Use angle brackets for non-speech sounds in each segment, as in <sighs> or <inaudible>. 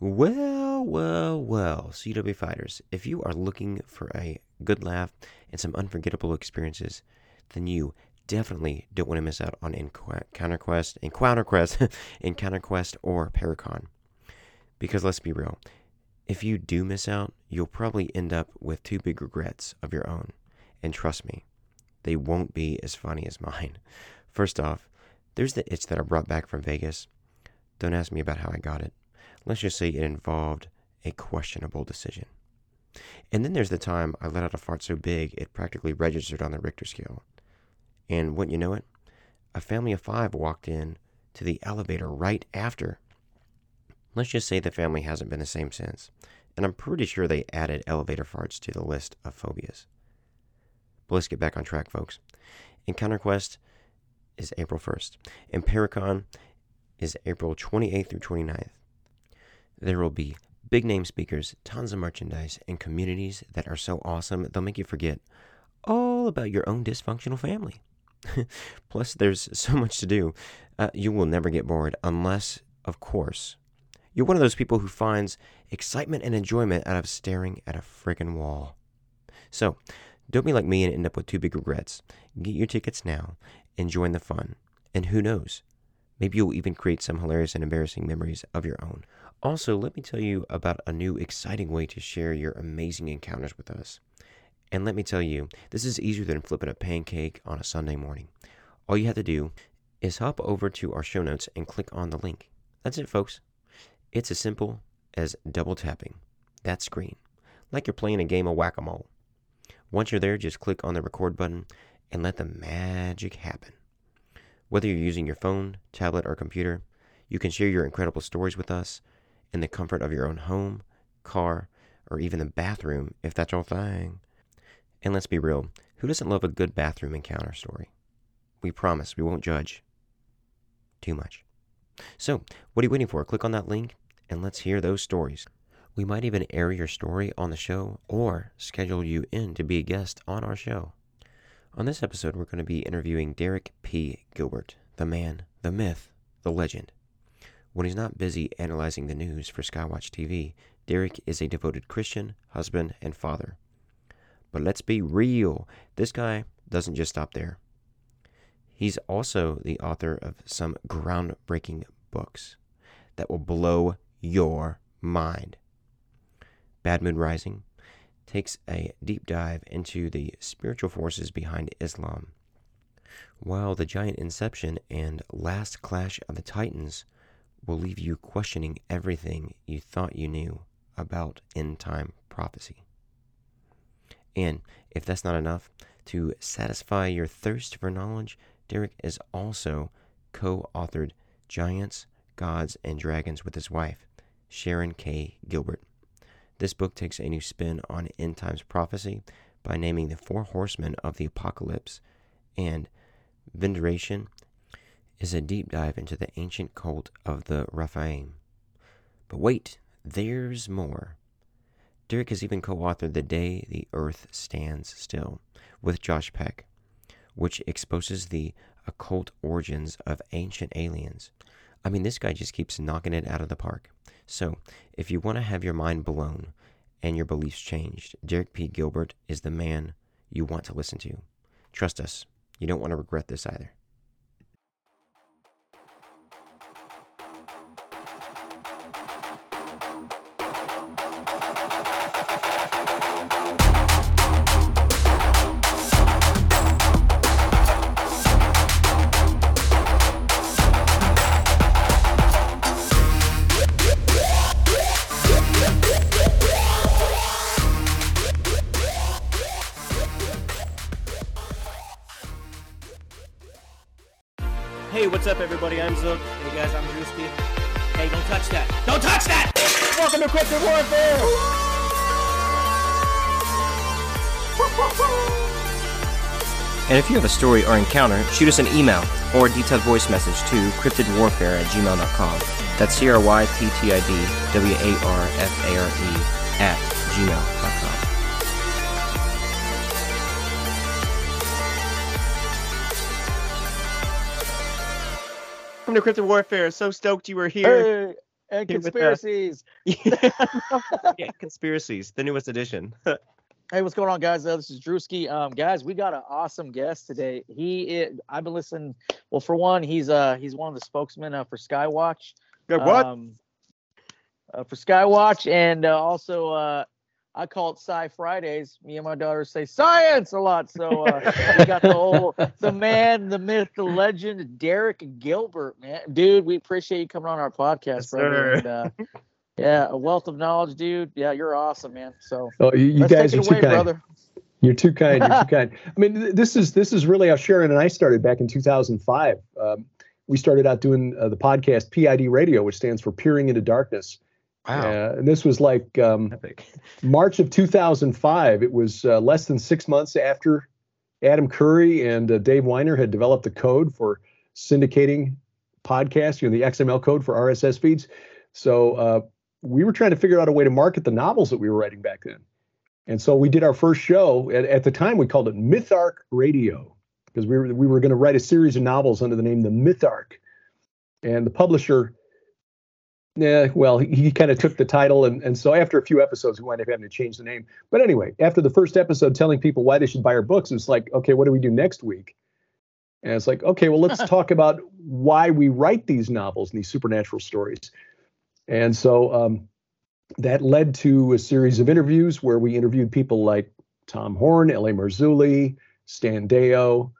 Well, well, well, CW Fighters, if you are looking for a good laugh and some unforgettable experiences, then you definitely don't want to miss out on Encounter Quest, <laughs> Encounter Quest, Encounter Quest, or Paracon. Because let's be real, if you do miss out, you'll probably end up with two big regrets of your own. And trust me, they won't be as funny as mine. <laughs> First off, there's the itch that I brought back from Vegas. Don't ask me about how I got it. Let's just say it involved a questionable decision. And then there's the time I let out a fart so big it practically registered on the Richter scale. And wouldn't you know it, a family of five walked in to the elevator right after. Let's just say the family hasn't been the same since, and I'm pretty sure they added elevator farts to the list of phobias. But let's get back on track, folks. Encounter Quest is April 1st, and Paracon is April 28th through 29th. There will be big name speakers, tons of merchandise, and communities that are so awesome they'll make you forget all about your own dysfunctional family. <laughs> Plus, there's so much to do. Uh, you will never get bored unless, of course, you're one of those people who finds excitement and enjoyment out of staring at a friggin' wall. So, don't be like me and end up with two big regrets. Get your tickets now and join the fun. And who knows? Maybe you'll even create some hilarious and embarrassing memories of your own. Also, let me tell you about a new exciting way to share your amazing encounters with us. And let me tell you, this is easier than flipping a pancake on a Sunday morning. All you have to do is hop over to our show notes and click on the link. That's it, folks. It's as simple as double tapping that screen, like you're playing a game of whack a mole. Once you're there, just click on the record button and let the magic happen. Whether you're using your phone, tablet, or computer, you can share your incredible stories with us in the comfort of your own home, car, or even the bathroom if that's your thing. And let's be real, who doesn't love a good bathroom encounter story? We promise we won't judge too much. So, what are you waiting for? Click on that link and let's hear those stories. We might even air your story on the show or schedule you in to be a guest on our show. On this episode, we're going to be interviewing Derek P. Gilbert, the man, the myth, the legend. When he's not busy analyzing the news for Skywatch TV, Derek is a devoted Christian, husband, and father. But let's be real, this guy doesn't just stop there. He's also the author of some groundbreaking books that will blow your mind. Bad Moon Rising takes a deep dive into the spiritual forces behind Islam, while The Giant Inception and Last Clash of the Titans will leave you questioning everything you thought you knew about end time prophecy. And if that's not enough, to satisfy your thirst for knowledge, Derek is also co authored Giants, Gods, and Dragons with his wife, Sharon K. Gilbert. This book takes a new spin on end times prophecy by naming the four horsemen of the apocalypse, and Vindication is a deep dive into the ancient cult of the Rephaim. But wait, there's more. Derek has even co authored The Day the Earth Stands Still with Josh Peck, which exposes the occult origins of ancient aliens. I mean, this guy just keeps knocking it out of the park. So, if you want to have your mind blown and your beliefs changed, Derek P. Gilbert is the man you want to listen to. Trust us, you don't want to regret this either. And if you have a story or encounter, shoot us an email or a detailed voice message to cryptidwarfare at gmail.com. That's C R Y P T I D W A R F A R E at gmail.com. Welcome to Cryptid Warfare. So stoked you were here. Hey. and Here conspiracies. <laughs> <laughs> yeah, conspiracies, the newest edition. <laughs> Hey, what's going on, guys? Uh, this is Drewski. Um, guys, we got an awesome guest today. He, is, I've been listening. Well, for one, he's uh he's one of the spokesmen uh, for Skywatch. what? Um, uh, for Skywatch, and uh, also uh, I call it Sci Fridays. Me and my daughter say science a lot. So uh, we got the whole the man, the myth, the legend, Derek Gilbert, man, dude. We appreciate you coming on our podcast, Yes, brother. sir. And, uh, yeah, a wealth of knowledge, dude. Yeah, you're awesome, man. So Oh, you, you guys are too away, kind. brother. You're too kind. You're too <laughs> kind. I mean, th- this is this is really how Sharon and I started back in 2005. Um, we started out doing uh, the podcast PID Radio, which stands for Peering into Darkness. Wow. Uh, and this was like um, <laughs> March of 2005. It was uh, less than six months after Adam Curry and uh, Dave Winer had developed the code for syndicating podcasts, you know, the XML code for RSS feeds. So uh, we were trying to figure out a way to market the novels that we were writing back then. And so we did our first show. At, at the time, we called it Mythark Radio because we were we were going to write a series of novels under the name The Mythark. And the publisher, yeah, well, he, he kind of took the title, and, and so after a few episodes, we wound up having to change the name. But anyway, after the first episode, telling people why they should buy our books, it's like, okay, what do we do next week? And it's like, okay, well, let's <laughs> talk about why we write these novels and these supernatural stories. And so um, that led to a series of interviews where we interviewed people like Tom Horn, L.A. Marzulli, Stan Deyo,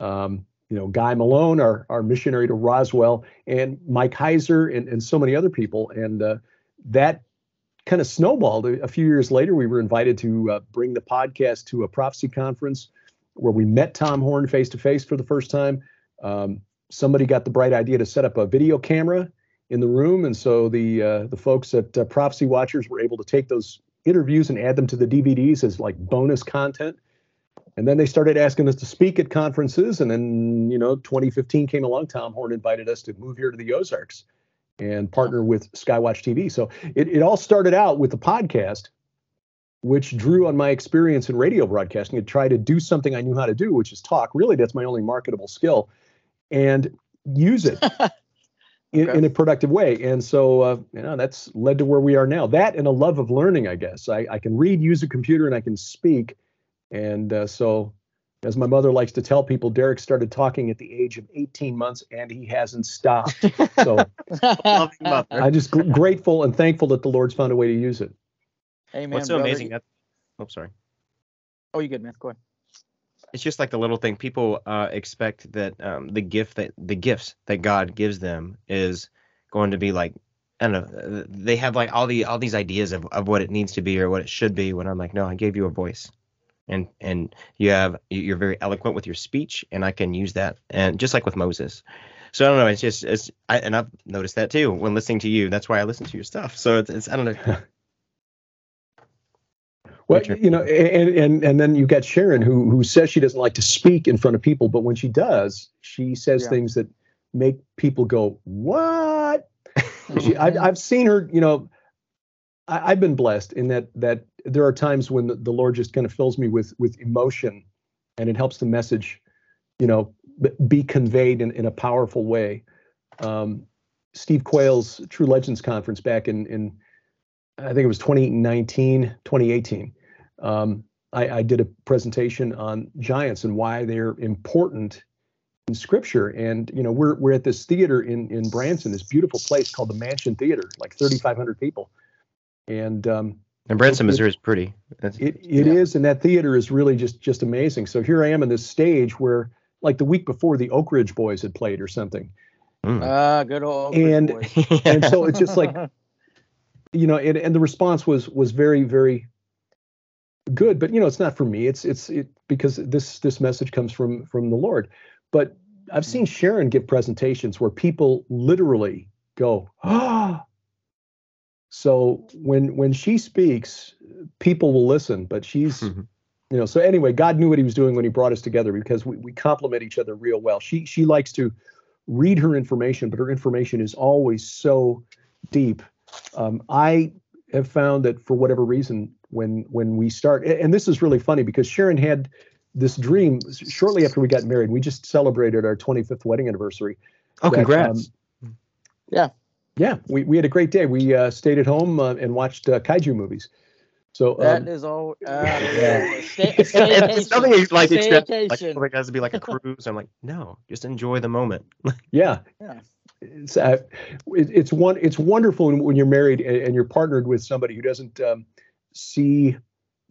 um, you know, Guy Malone, our, our missionary to Roswell, and Mike Heiser, and, and so many other people. And uh, that kind of snowballed. A few years later, we were invited to uh, bring the podcast to a prophecy conference where we met Tom Horn face to face for the first time. Um, somebody got the bright idea to set up a video camera in the room, and so the uh, the folks at uh, Prophecy Watchers were able to take those interviews and add them to the DVDs as like bonus content. And then they started asking us to speak at conferences, and then you know 2015 came along. Tom Horn invited us to move here to the Ozarks and partner with Skywatch TV. So it, it all started out with the podcast, which drew on my experience in radio broadcasting to try to do something I knew how to do, which is talk. Really, that's my only marketable skill, and use it <laughs> in, Okay. in a productive way. And so, uh, you know, that's led to where we are now. That and a love of learning, I guess. I, I can read, use a computer, and I can speak. And uh, so, as my mother likes to tell people, Derek started talking at the age of 18 months, and he hasn't stopped. So I'm just gr- grateful and thankful that the Lord's found a way to use it. Hey, man, What's so brother. amazing? That, oh, sorry. Oh, you good, man? Go ahead. It's just like the little thing. People uh, expect that um, the gift that the gifts that God gives them is going to be like I don't know. uh, They have like all the all these ideas of, of what it needs to be or what it should be. When I'm like, no, I gave you a voice, and and you have you're very eloquent with your speech, and I can use that. And just like with Moses, so I don't know. It's just it's I, and I've noticed that too when listening to you. That's why I listen to your stuff. So it's, it's I don't know. <laughs> Well, Richard. you know, and and and then you got Sharon who who says she doesn't like to speak in front of people, but when she does, she says Yeah. things that make people go, "What?" she, I've <laughs> I've seen her. You know, I, I've been blessed in that that there are times when the, the Lord just kind of fills me with with emotion, and it helps the message, you know, be conveyed in in a powerful way. Um, Steve Quayle's True Legends conference back in in I think it was 2019, 2018. Um, I, I did a presentation on giants and why they're important in Scripture. And you know, we're we're at this theater in in Branson, this beautiful place called the Mansion Theater, like 3,500 people. And um, And Branson, It- Missouri is pretty. That's, it it is, and that theater is really just just amazing. So here I am in this stage where, like the week before, the Oak Ridge Boys had played or something, mm. Ah, good old. Oak Ridge And- boys. and so it's just like <laughs> you know, and, and the response was was very very good. But you know, it's not for me. It's it's it because this this message comes from from the Lord. But I've seen Sharon give presentations where people literally go ah. <gasps> So when when she speaks, people will listen. But she's <laughs> you know. So anyway, God knew what He was doing when He brought us together because we we complement each other real well. She she likes to read her information, but her information is always so deep. Um, I have found that for whatever reason, when when we start, and this is really funny because Sharon had this dream shortly after we got married. We just celebrated our 25th wedding anniversary. oh, that, congrats. um, Yeah, we, we had a great day. We uh, stayed at home uh, and watched uh, kaiju movies. So That um, is all. Uh, Yeah. <laughs> stay, It's, it's nothing like like expect, like, Staycation. like has to be like a <laughs> cruise. I'm like, no, just enjoy the moment. <laughs> yeah, Yeah. It's uh, it, it's one it's wonderful when, when you're married and, and you're partnered with somebody who doesn't um, see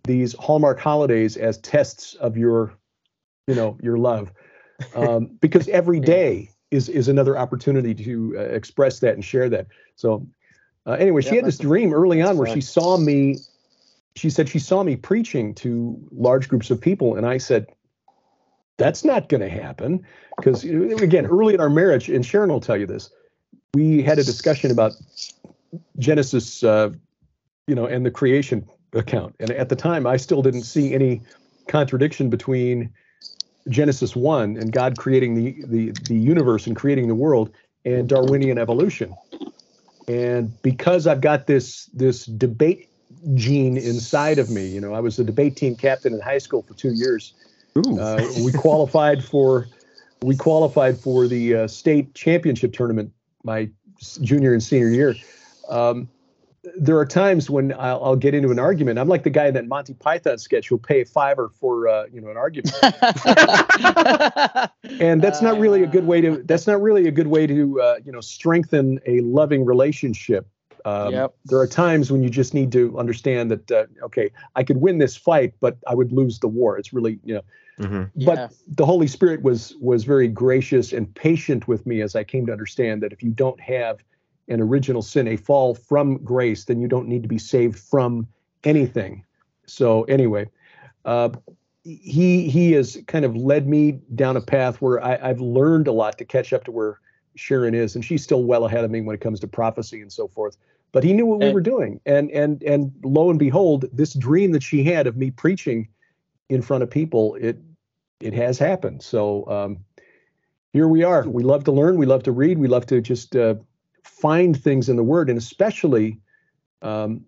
these hallmark holidays as tests of your you know your love. <laughs> Um, because every day is is another opportunity to uh, express that and share that. So uh, anyway she Yeah, had this dream early on where she saw me she said she saw me preaching to large groups of people and i said that's not going to happen because again early in our marriage and sharon will tell you this we had a discussion about genesis uh, you know and the creation account and at the time i still didn't see any contradiction between genesis 1 and god creating the the, the universe and creating the world and darwinian evolution and because i've got this this debate gene inside of me you know i was a debate team captain in high school for two years. Uh, we qualified for we qualified for the uh, state championship tournament my junior and senior year. Um, there are times when I'll, I'll get into an argument. I'm like the guy in that Monty Python sketch who'll pay a fiver for uh, you know an argument, <laughs> and that's not really a good way to. That's not really a good way to uh, you know strengthen a loving relationship. Um, Yep. There are times when you just need to understand that uh, okay, I could win this fight, but I would lose the war. It's really you know Mhm. Yeah. but the holy spirit was was very gracious and patient with me as i came to understand that if you don't have an original sin a fall from grace then you don't need to be saved from anything so anyway uh, he he has kind of led me down a path where I, i've learned a lot to catch up to where sharon is and she's still well ahead of me when it comes to prophecy and so forth but he knew what we were doing and and and lo and behold this dream that she had of me preaching in front of people, it it has happened. So um, here we are. We love to learn. We love to read. We love to just uh, find things in the Word, and especially um,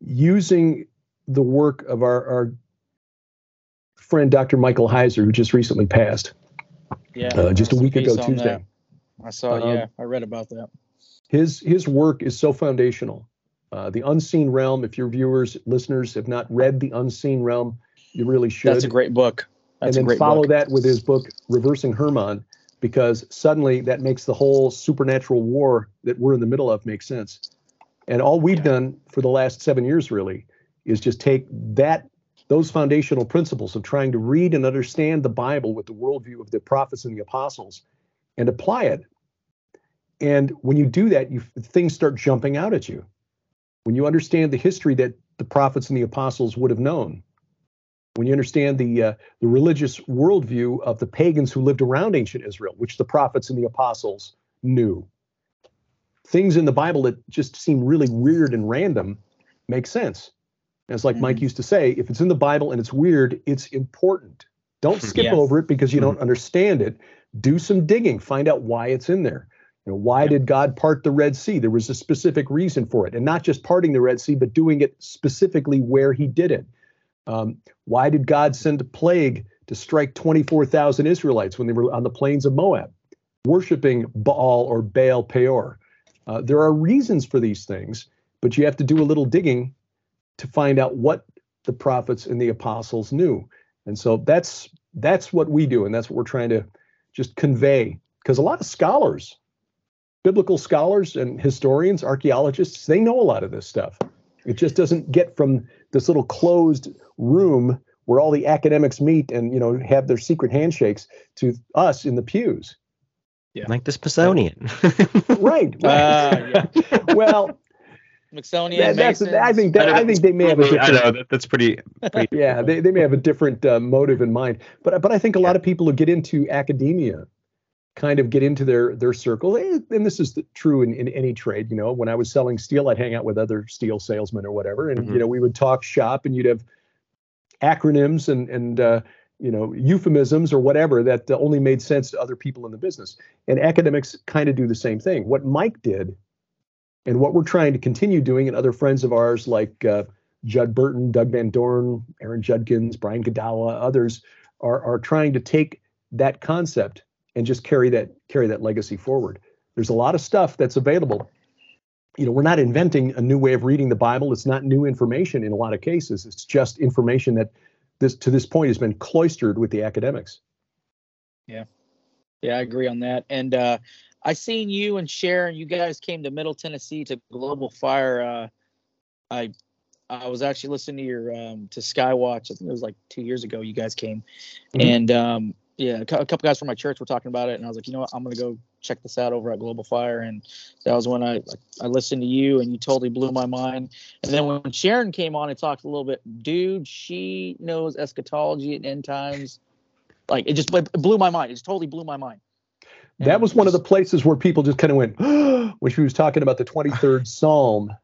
using the work of our, our friend Dr. Michael Heiser, who just recently passed, yeah. uh, just a week ago Tuesday. that. I saw. Um, yeah, I read about that. his his work is so foundational. Uh, the Unseen Realm. If your viewers, listeners have not read the Unseen Realm, you really should. That's a great book. That's and then follow book. that with his book Reversing Hermon, because suddenly that makes the whole supernatural war that we're in the middle of make sense. And all we've done for the last seven years really is just take that those foundational principles of trying to read and understand the Bible with the worldview of the prophets and the apostles and apply it. And when you do that, you things start jumping out at you. When you understand the history that the prophets and the apostles would have known, when you understand the uh, the religious worldview of the pagans who lived around ancient Israel, which the prophets and the apostles knew. Things in the Bible that just seem really weird and random make sense. And it's like Mike used to say if it's in the Bible and it's weird, it's important. Don't <laughs> skip Yes. over it because you don't understand it. Do some digging, find out why it's in there. You know, why did God part the Red Sea? There was a specific reason for it, and not just parting the Red Sea, but doing it specifically where He did it. Um, why did God send a plague to strike 24,000 Israelites when they were on the plains of Moab, worshiping Baal or Baal Peor? Uh, there are reasons for these things, but you have to do a little digging to find out what the prophets and the apostles knew. And so that's that's what we do, and that's what we're trying to just convey. Because a lot of scholars, biblical scholars and historians, archaeologists, they know a lot of this stuff. It just doesn't get from this little closed room where all the academics meet and you know have their secret handshakes to us in the pews. Yeah. Like the Smithsonian. <laughs> Right. right. Ah, well, Smithsonian. that, That's—I think that I think they may have a I different I know that, that's pretty. pretty yeah they, they may have a different uh, motive in mind but but i think a lot of people who get into academia kind of get into their their circle. Eh, and this is the, true in, in any trade you know. When i was selling steel i'd hang out with other steel salesmen or whatever and Mhm. you know we would talk shop and you'd have acronyms and and uh, you know euphemisms or whatever that uh, only made sense to other people in the business. And academics kind of do the same thing. What mike did and what we're trying to continue doing and other friends of ours like uh, Judd Burton, Doug Van Dorn, Aaron Judkins, Brian Godawa, others are are trying to take that concept and just carry that carry that legacy forward. There's a lot of stuff that's available. You know, we're not inventing a new way of reading the Bible. It's not new information in a lot of cases. It's just information that this to this point has been cloistered with the academics. Yeah. Yeah, I agree on that. And uh I seen you and Sharon, you guys came to Middle Tennessee to Global Fire. Uh I I was actually listening to your um to Skywatch. I think it was like two years ago you guys came. Mhm. And um yeah, a couple guys from my church were talking about it, and I was like, you know what, I'm gonna go check this out over at Global Fire, and that was when I like, I listened to you, and you totally blew my mind. And then when Sharon came on and talked a little bit, dude, she knows eschatology and end times. Like it just it blew my mind. It just totally blew my mind. That was one of the places where people just kind of went <gasps> when she was talking about the 23rd Psalm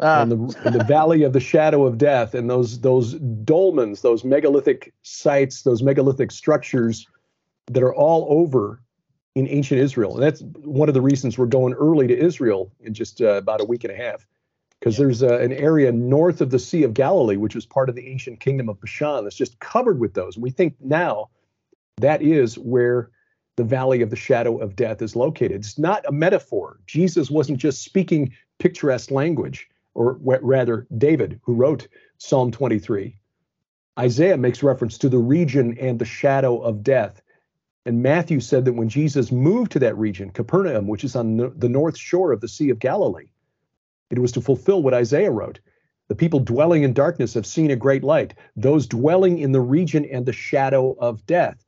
Ah, and the, the valley of the shadow of death and those those dolmens those megalithic sites those megalithic structures that are all over in ancient israel. And that's one of the reasons we're going early to israel in just uh, about a week and a half because there's uh, an area north of the sea of galilee which was part of the ancient kingdom of bashan that's just covered with those. And we think now that is where the valley of the shadow of death is located. It's not a metaphor. Jesus wasn't just speaking picturesque language or rather David, who wrote Psalm 23. Isaiah makes reference to the region and the shadow of death. And Matthew said that when Jesus moved to that region, Capernaum, which is on the- north shore of the Sea of Galilee, it was to fulfill what Isaiah wrote. The people dwelling in darkness have seen a great light. Those dwelling in the region and the shadow of death.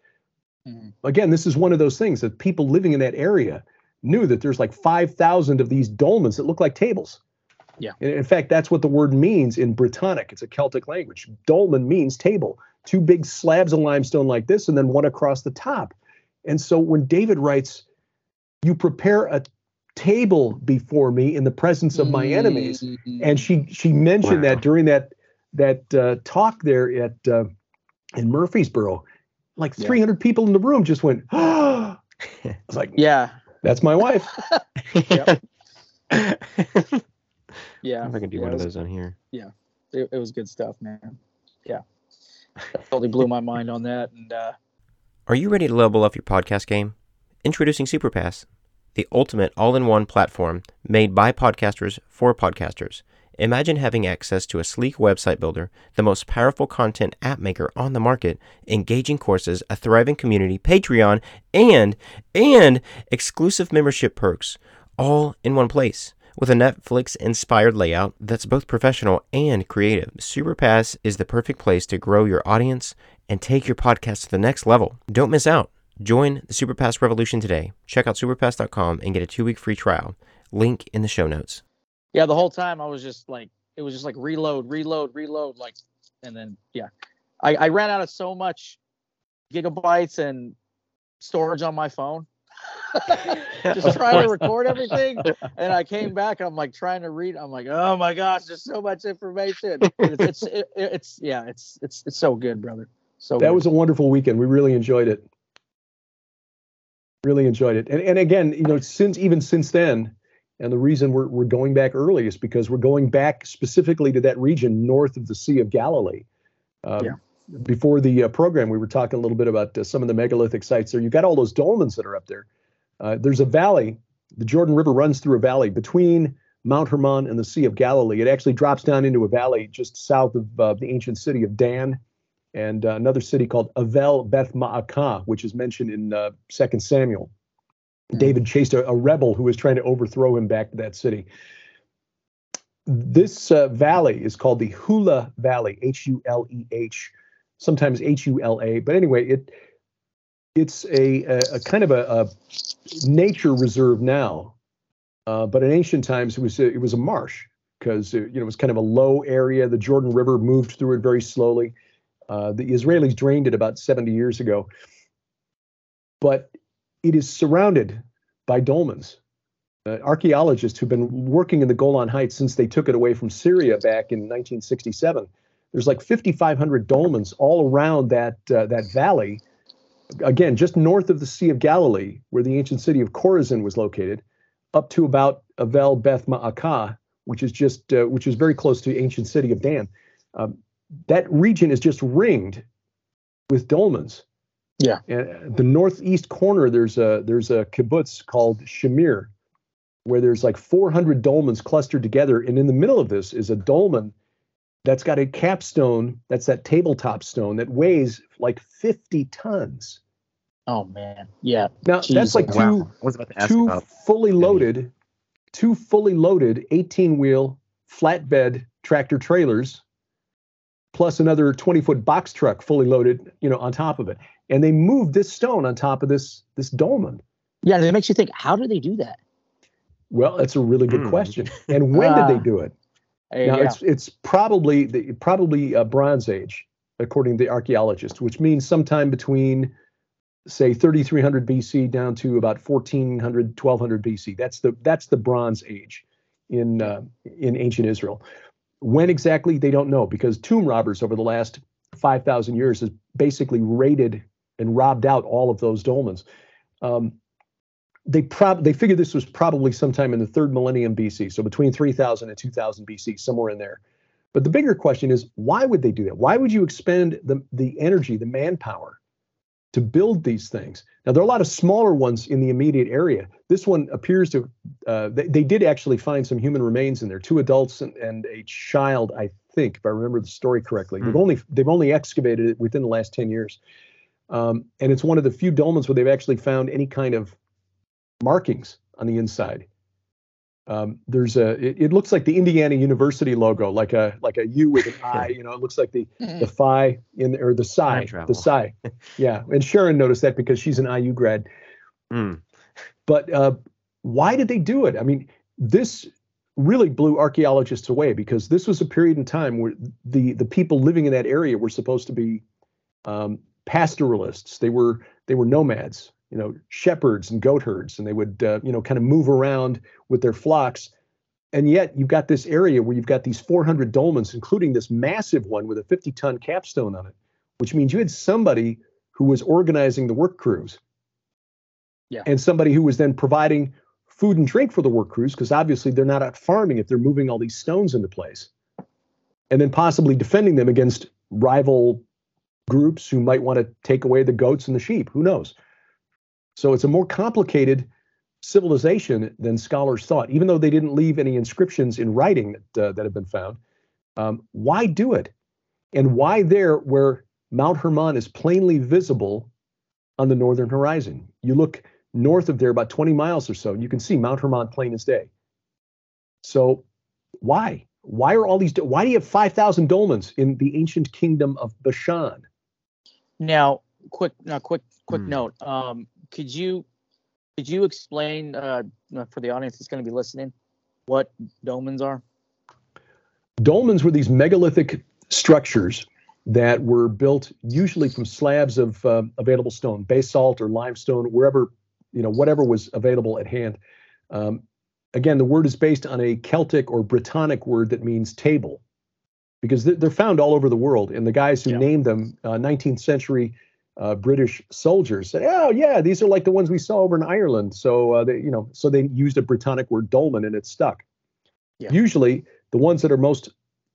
Mhm. Again, this is one of those things that people living in that area knew that there's like 5,000 of these dolmens that look like tables. Yeah. In fact, that's what the word means in Brittonic. It's a Celtic language. Dolmen means table, two big slabs of limestone like this, and then one across the top. And so when David writes, You prepare a table before me in the presence of my enemies, and she she mentioned Wow. that during that that uh, talk there at uh, in Murfreesboro, like Yeah. 300 people in the room just went, "Oh!" <gasps> <laughs> I was like, yeah, "That's my wife." <laughs> <laughs> Yep. I yeah. wonder if I can do yeah, one it of those on here. It, it was good stuff, man. Yeah, <laughs> totally blew my mind on that. And uh, Are you ready to level up your podcast game? Introducing Superpass, the ultimate all in one platform made by podcasters for podcasters. Imagine having access to a sleek website builder, the most powerful content app maker on the market, engaging courses, a thriving community, Patreon, and and exclusive membership perks all in one place. With a Netflix inspired layout that's both professional and creative, Superpass is the perfect place to grow your audience and take your podcast to the next level. Don't miss out. Join the Superpass revolution today. Check out superpass.com and get a two week free trial. Link in the show notes. yeah, the whole time I was just like, it was just like reload, reload, reload, like, and then yeah, I, I ran out of so much gigabytes and storage on my phone. <laughs> just trying to record everything, <laughs> and I came back. I'm like trying to read. I'm like, oh my gosh, there's so much information. <laughs> It's it's it, it's yeah, it's it's it's so good, brother. So that good. was a wonderful weekend. We really enjoyed it. Really enjoyed it. And and again, you know, since even since then, and the reason we're we're going back early is because we're going back specifically to that region north of the Sea of Galilee. Um, Yeah. Before the uh, program, we were talking a little bit about uh, some of the megalithic sites there. You've got all those dolmens that are up there. Uh, there's a valley. The Jordan River runs through a valley between Mount Hermon and the Sea of Galilee. It actually drops down into a valley just south of uh, the ancient city of Dan and uh, another city called Avel Beth Ma'akah, which is mentioned in uh, 2 Samuel. Hmm. David chased a, a rebel who was trying to overthrow him back to that city. This uh, valley is called the Hula Valley, H U L E H, sometimes H U L A. But anyway, it it's a, a, a kind of a, a nature reserve now, uh, but in ancient times it was a, it was a marsh because you know it was kind of a low area. The Jordan River moved through it very slowly. Uh, the Israelis drained it about 70 years ago, but it is surrounded by dolmens. Uh, archaeologists who've been working in the Golan Heights since they took it away from Syria back in 1967. There's like 5,500 dolmens all around that uh, that valley. Again, just north of the Sea of Galilee, where the ancient city of Chorazin was located, up to about Avel Beth Ma'akah, which is just uh, which is very close to the ancient city of Dan. Um, that region is just ringed with dolmens. Yeah. And the northeast corner, there's a there's a kibbutz called Shamir, where there's like 400 dolmens clustered together, and in the middle of this is a dolmen that's got a capstone. That's that tabletop stone that weighs like 50 tons. Oh man, yeah. Now Jeez, that's like Wow. two I was about to ask two about. fully loaded, two fully loaded 18 wheel flatbed tractor trailers, plus another 20 foot box truck fully loaded, you know, on top of it. And they moved this stone on top of this this dolmen. Yeah, and it makes you think, how do they do that? Well, that's a really good Hmm. question. And when did Ah. they do it? Now yeah. it's it's probably the probably a Bronze Age, according to the archaeologists, which means sometime between say 3300 BC down to about 1400 1200 BC. That's the that's the Bronze Age in uh, in ancient Israel. When exactly they don't know because tomb robbers over the last 5000 years has basically raided and robbed out all of those dolmens. Um, they prob they figured this was probably sometime in the third millennium BC, so between 3000 and 2000 BC, somewhere in there. But the bigger question is, why would they do that? Why would you expend the the energy, the manpower, to build these things? Now there are a lot of smaller ones in the immediate area. This one appears to uh, they, they did actually find some human remains in there, two adults and, and a child, I think, if I remember the story correctly. They've Hmm. only they've only excavated it within the last 10 years. Um, and it's one of the few dolmens where they've actually found any kind of markings on the inside. Um, there's a it, it looks like the Indiana University logo, like a like a U with an <laughs> I. You know, it looks like the the phi in or the psi, the psi. <laughs> Yeah, and Sharon noticed that because she's an IU grad. Mm. But uh, why did they do it? I mean, this really blew archaeologists away because this was a period in time where the the people living in that area were supposed to be um, pastoralists. They were they were nomads, you know, shepherds and goat herds, and they would uh, you know kind of move around with their flocks. And yet you've got this area where you've got these 400 dolmens, including this massive one with a 50 ton capstone on it, which means you had somebody who was organizing the work crews. Yeah. And somebody who was then providing food and drink for the work crews, because obviously they're not out farming if they're moving all these stones into place. And then possibly defending them against rival groups who might want to take away the goats and the sheep. Who knows? So it's a more complicated civilization than scholars thought, even though they didn't leave any inscriptions in writing that, uh, that have been found. Um, why do it? And why there where Mount Hermon is plainly visible on the northern horizon? You look north of there about 20 miles or so, and you can see Mount Hermon plain as day. So why? Why are all these? Why do you have 5,000 dolmens in the ancient kingdom of Bashan? Now, quick, now, quick, quick Hmm. note. Um, could you, could you explain uh, for the audience that's going to be listening, what dolmens are? Dolmens were these megalithic structures that were built usually from slabs of uh, available stone, basalt or limestone, wherever, you know, whatever was available at hand. Um, again, the word is based on a Celtic or Brittonic word that means table, because they're, they're found all over the world. And the guys who Yeah. named them, uh, 19th century uh, British soldiers, said, "Oh yeah, these are like the ones we saw over in Ireland." So uh, they, you know, so they used a Brittonic word dolmen, and it stuck. Yeah. Usually, the ones that are most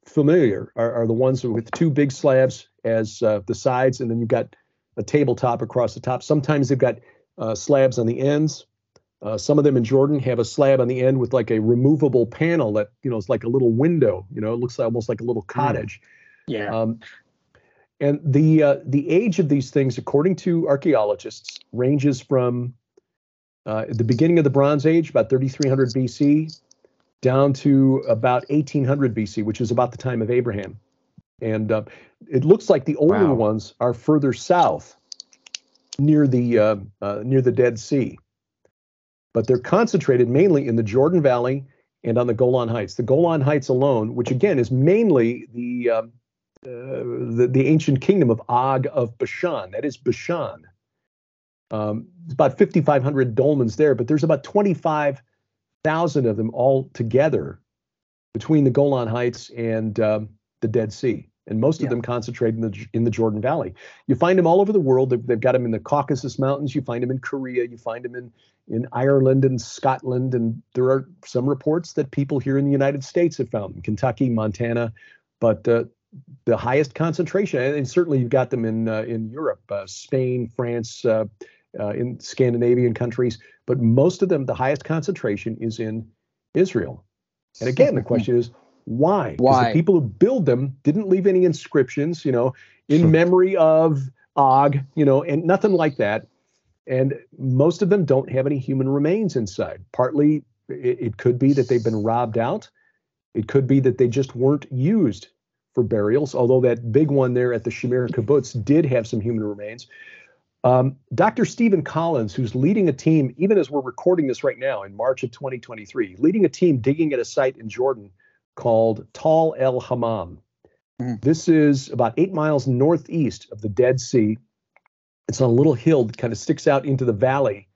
familiar are, are the ones with two big slabs as uh, the sides, and then you've got a tabletop across the top. Sometimes they've got uh, slabs on the ends. Uh, some of them in Jordan have a slab on the end with like a removable panel that you know is like a little window. You know, it looks almost like a little cottage. Yeah. Um, and the uh, the age of these things, according to archaeologists, ranges from uh, the beginning of the Bronze Age, about 3300 BC, down to about 1800 BC, which is about the time of Abraham. And uh, it looks like the older Wow. ones are further south, near the uh, uh, near the Dead Sea. But they're concentrated mainly in the Jordan Valley and on the Golan Heights. The Golan Heights alone, which again is mainly the um, the, the ancient kingdom of Og of Bashan. That is Bashan. Um, it's about 5,500 dolmens there, but there's about 25,000 of them all together between the Golan Heights and um, the Dead Sea. And most of Yeah. them concentrate in the in the Jordan Valley. You find them all over the world. They've, they've got them in the Caucasus Mountains. You find them in Korea. You find them in in Ireland and Scotland. And there are some reports that people here in the United States have found them, Kentucky, Montana. But uh, the highest concentration, and certainly you've got them in uh, in Europe, uh, Spain, France, uh, uh, in Scandinavian countries, but most of them, the highest concentration is in Israel. And again, the question is why? Why? the people who build them didn't leave any inscriptions, you know, in memory of Og, you know, and nothing like that. And most of them don't have any human remains inside. Partly, it, it could be that they've been robbed out. It could be that they just weren't used for burials, although that big one there at the Shamir Kibbutz did have some human remains. Um, Dr. Stephen Collins, who's leading a team, even as we're recording this right now in March of 2023, leading a team digging at a site in Jordan called Tall El Hammam. Mhm. This is about eight miles northeast of the Dead Sea. It's on a little hill that kind of sticks out into the valley,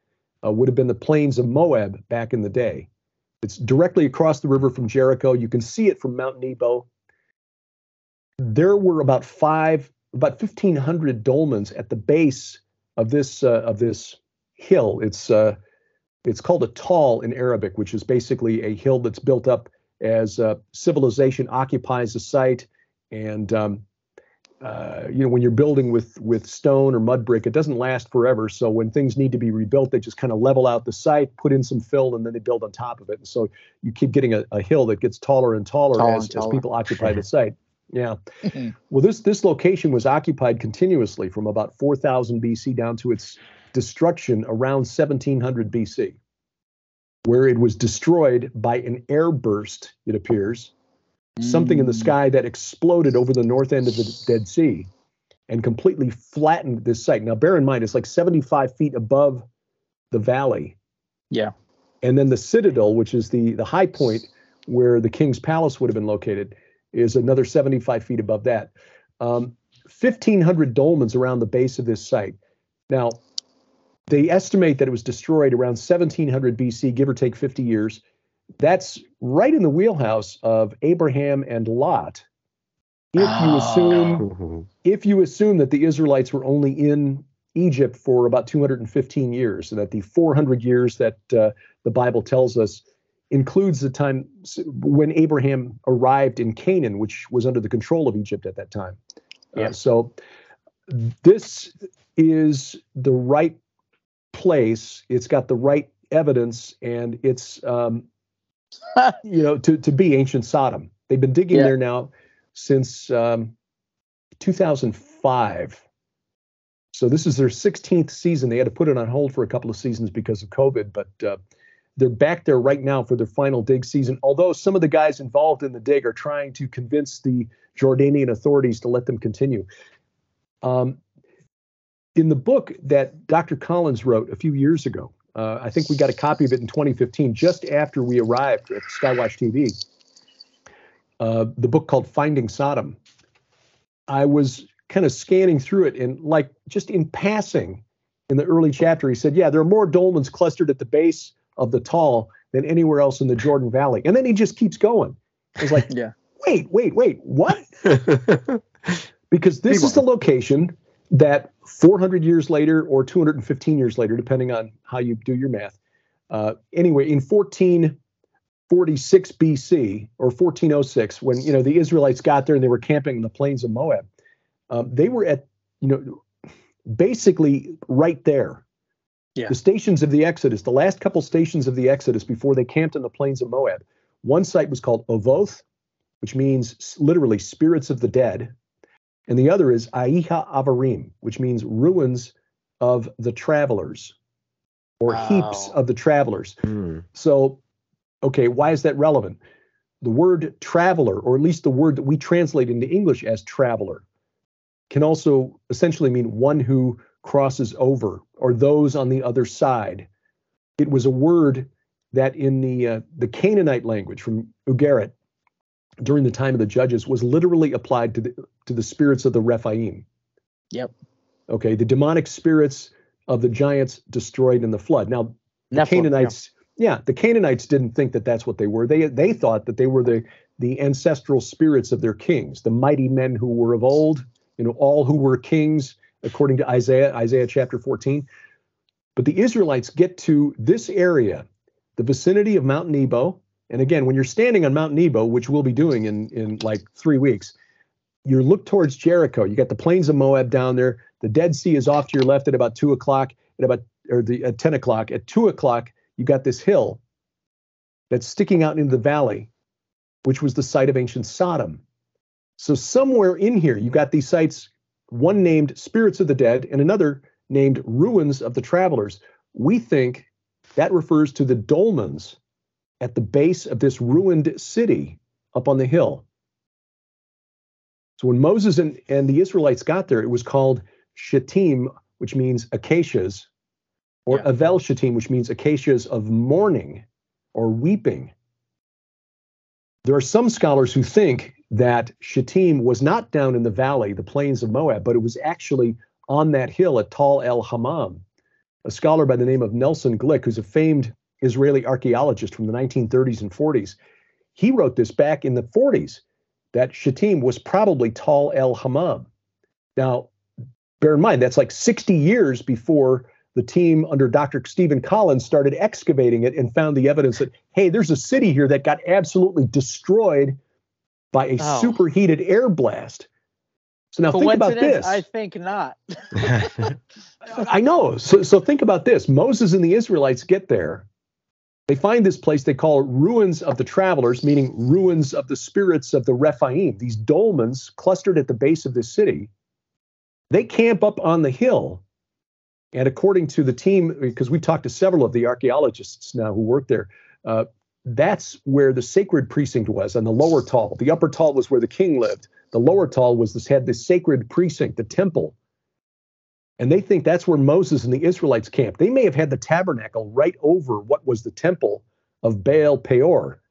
uh, would have been the plains of Moab back in the day. It's directly across the river from Jericho. You can see it from Mount Nebo. There were about five, about 1,500 dolmens at the base of this uh, of this hill. It's uh, it's called a tall in Arabic, which is basically a hill that's built up as uh, civilization occupies the site. And um, uh, you know, when you're building with with stone or mud brick, it doesn't last forever. So when things need to be rebuilt, they just kind of level out the site, put in some fill, and then they build on top of it. And so you keep getting a, a hill that gets taller and taller Taller as, and as people occupy the site. Yeah. Well, this this location was occupied continuously from about 4000 BC down to its destruction around 1700 BC, where it was destroyed by an airburst. It appears something in the Mm. sky that exploded over the north end of the <sighs> Dead Sea and completely flattened this site. Now, bear in mind, it's like 75 feet above the valley. Yeah. And then the citadel, which is the the high point where the king's palace would have been located, is another 75 feet above that. Um, 1,500 dolmens around the base of this site. Now, they estimate that it was destroyed around 1700 BC, give or take 50 years. That's right in the wheelhouse of Abraham and Lot. If you Oh. assume if you assume that the Israelites were only in Egypt for about 215 years, and that the 400 years that uh, the Bible tells us includes the time when Abraham arrived in Canaan, which was under the control of Egypt at that time. Uh, Yeah. so this is the right place. It's got the right evidence, and it's um, <laughs> you know to to be ancient Sodom. They've been digging Yeah. there now since um, 2005. So this is their 16th season. They had to put it on hold for a couple of seasons because of COVID, but uh, they're back there right now for their final dig season. Although some of the guys involved in the dig are trying to convince the Jordanian authorities to let them continue. Um, in the book that Dr. Collins wrote a few years ago, uh, I think we got a copy of it in 2015, just after we arrived at Skywatch TV. Uh, the book called Finding Sodom. I was kind of scanning through it and, like, just in passing in the early chapter, he said, Yeah, there are more dolmens clustered at the base of the tall than anywhere else in the Jordan Valley. And then he just keeps going. I was like, <laughs> Yeah. Wait, wait, wait, what? <laughs> because this is the location that 400 years later or 215 years later, depending on how you do your math. Uh, anyway, in 1446 BC or 1406, when you know the Israelites got there and they were camping in the plains of Moab, um, they were at you know basically right there. Yeah. The stations of the Exodus, the last couple stations of the Exodus before they camped in the plains of Moab. One site was called Ovoth, which means literally spirits of the dead. And the other is Aiha Avarim, which means ruins of the travelers or heaps of the travelers. Hmm. So, okay, why is that relevant? The word traveler, or at least the word that we translate into English as traveler, can also essentially mean one who crosses over or those on the other side. It was a word that in the uh, the Canaanite language from Ugarit during the time of the judges was literally applied to the to the spirits of the Rephaim. Yep. Okay, the demonic spirits of the giants destroyed in the flood. Now, the Nephilim, Canaanites, yeah. the Canaanites didn't think that that's what they were. They they thought that they were the the ancestral spirits of their kings, the mighty men who were of old. You know, all who were kings, according to Isaiah, Isaiah chapter 14. But the Israelites get to this area, the vicinity of Mount Nebo. And again, when you're standing on Mount Nebo, which we'll be doing in in like three weeks, you look towards Jericho. You got the plains of Moab down there. The Dead Sea is off to your left at about two o'clock. At about or the at ten o'clock. At two o'clock, you got this hill that's sticking out into the valley, which was the site of ancient Sodom. So somewhere in here, you got these sites, one named Spirits of the Dead and another named Ruins of the Travelers. We think that refers to the dolmens at the base of this ruined city up on the hill. So when Moses and, and the Israelites got there, it was called Shittim, which means acacias, or Yeah. Avel Shittim, which means acacias of mourning or weeping. There are some scholars who think that Shittim was not down in the valley, the plains of Moab, but it was actually on that hill at Tall El Hammam. A scholar by the name of Nelson Glueck, who's a famed Israeli archaeologist from the 1930s and 40s, he wrote this back in the 40s that Shittim was probably Tall El Hammam. Now, bear in mind, that's like 60 years before the team under Dr. Steven Collins started excavating it and found the evidence that, hey, there's a city here that got absolutely destroyed by a Oh. superheated air blast. So now think about this. I think not. <laughs> <laughs> I know. So, so think about this. Moses and the Israelites get there. They find this place they call ruins of the travelers, meaning ruins of the spirits of the Rephaim, these dolmens clustered at the base of this city. They camp up on the hill. And according to the team, because we talked to several of the archaeologists now who work there, uh, that's where the sacred precinct was on the lower tall. The upper tall was where the king lived. The lower tall was this had this sacred precinct, the temple. And they think that's where Moses and the Israelites camped. They may have had the tabernacle right over what was the temple of Baal Peor.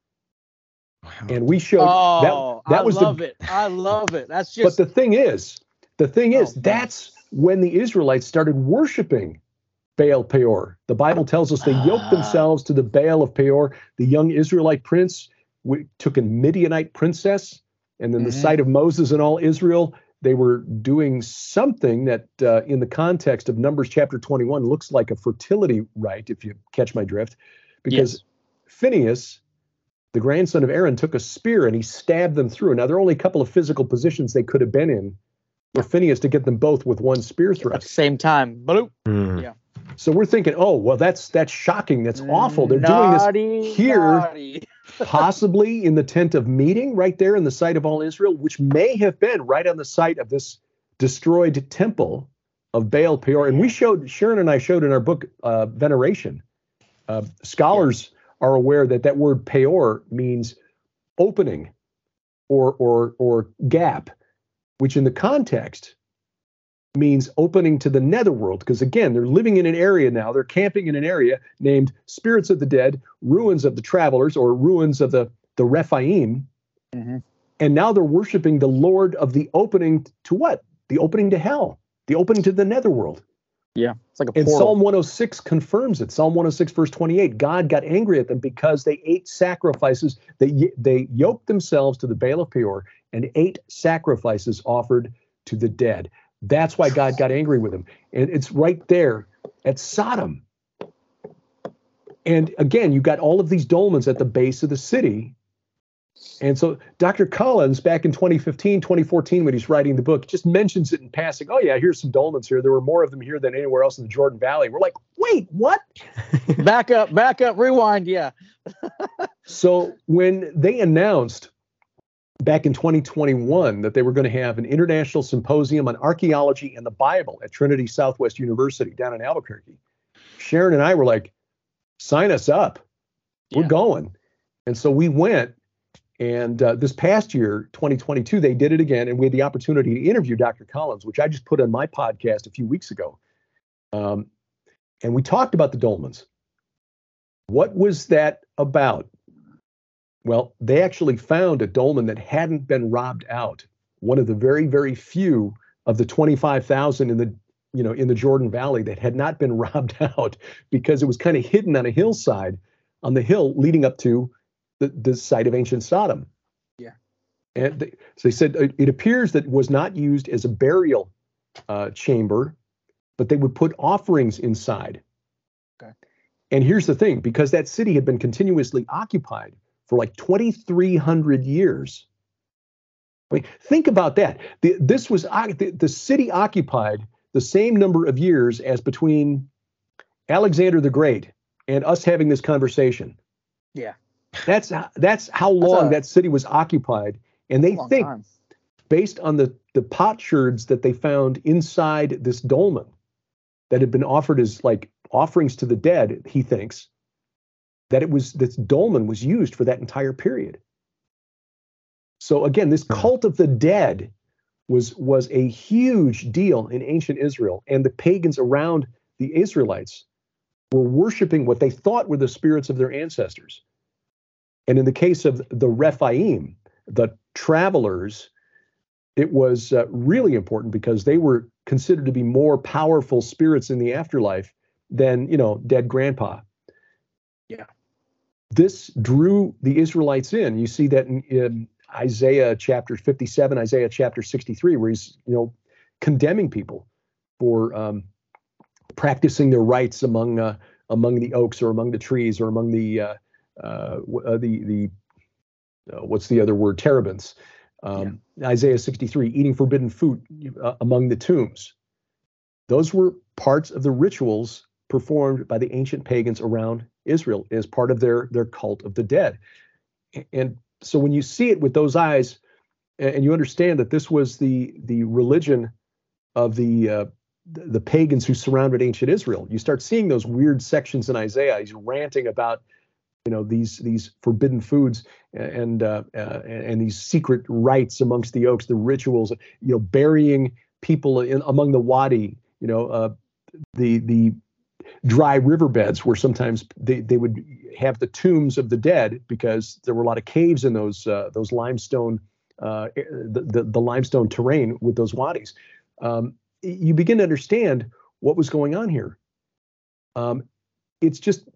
And we showed Oh, that, that I was love the it. I love it. That's just but the thing is, the thing oh, is, Oh, man. that's when the Israelites started worshiping Baal Peor. The Bible tells us they yoked Ah. themselves to the Baal of Peor. The young Israelite prince w- took a Midianite princess, and then the Mhm. sight of Moses and all Israel, they were doing something that, uh, in the context of Numbers chapter 21, looks like a fertility rite, if you catch my drift, because Yes. Phineas, the grandson of Aaron, took a spear and he stabbed them through. Now, there are only a couple of physical positions they could have been in for Phineas to get them both with one spear thrust. at the thrust. same time. Bloop. Hmm. So we're thinking, oh, well, that's that's shocking. That's awful. They're doing this here. <laughs> possibly in the tent of meeting right there in the sight of all Israel, which may have been right on the site of this destroyed temple of Baal Peor. And we showed, Sharon and I showed in our book, uh, Veneration, uh, scholars are aware that that word Peor means opening or, or, or gap, which in the context means opening to the netherworld. Because again, they're living in an area now, they're camping in an area named Spirits of the Dead, Ruins of the Travelers, or Ruins of the, the Rephaim. Mhm. And now they're worshiping the Lord of the opening to what? The opening to hell, the opening to the netherworld. Yeah, it's like a And portal. Psalm 106 confirms it. Psalm 106, verse 28. God got angry at them because they ate sacrifices. They, they yoked themselves to the Baal of Peor and ate sacrifices offered to the dead. That's why God got angry with him. And it's right there at Sodom. And again, you got all of these dolmens at the base of the city. And so Dr. Collins, back in 2015, 2014, when he's writing the book, just mentions it in passing. Oh, yeah, here's some dolmens here. There were more of them here than anywhere else in the Jordan Valley. We're like, wait, what? <laughs> back up, back up, rewind. Yeah. So when they announced back in 2021 that they were going to have an international symposium on archaeology and the Bible at Trinity Southwest University down in Albuquerque, Sharon and I were like, sign us up. We're Yeah. going. And so we went. And uh, this past year, 2022, they did it again. And we had the opportunity to interview Dr. Collins, which I just put on my podcast a few weeks ago. Um, and we talked about the dolmens. What was that about? Well, they actually found a dolmen that hadn't been robbed out. One of the very, very few of the 25,000 in the you know in the Jordan Valley that had not been <laughs> robbed out because it was kind of hidden on a hillside on the hill leading up to the, the site of ancient Sodom. Yeah. And they, so they said it, it appears that it was not used as a burial uh, chamber, but they would put offerings inside. Okay. And here's the thing because that city had been continuously occupied for like 2,300 years, I mean, think about that. The, this was the, the city occupied the same number of years as between Alexander the Great and us having this conversation. Yeah. That's that's how long a- that city was occupied, and they think time. based on the the potsherds that they found inside this dolmen that had been offered as like offerings to the dead, he thinks that it was this dolmen was used for that entire period. So again, this cult of the dead was was a huge deal in ancient Israel, and the pagans around the Israelites were worshiping what they thought were the spirits of their ancestors. And in the case of the Rephaim, the travelers, it was uh, really important because they were considered to be more powerful spirits in the afterlife than, you know, dead grandpa. Yeah. This drew the Israelites in. You see that in, in Isaiah chapter 57, Isaiah chapter 63, where he's, you know, condemning people for um, practicing their rites among uh, among the oaks or among the trees or among the uh, uh, uh, the the uh, what's the other word terebinths. Um, Isaiah 63, eating forbidden food uh, among the tombs. Those were parts of the rituals performed by the ancient pagans around Israel as part of their their cult of the dead. And so when you see it with those eyes, and you understand that this was the the religion of the uh, the the pagans who surrounded ancient Israel, you start seeing those weird sections in Isaiah. He's ranting about you know these these forbidden foods and uh, uh, and these secret rites amongst the oaks, the rituals, you know, burying people in among the wadi, you know, uh, the the dry riverbeds where sometimes they, they would have the tombs of the dead because there were a lot of caves in those uh, those limestone uh, the, the the limestone terrain with those wadis. Um, you begin to understand what was going on here. Um, it's just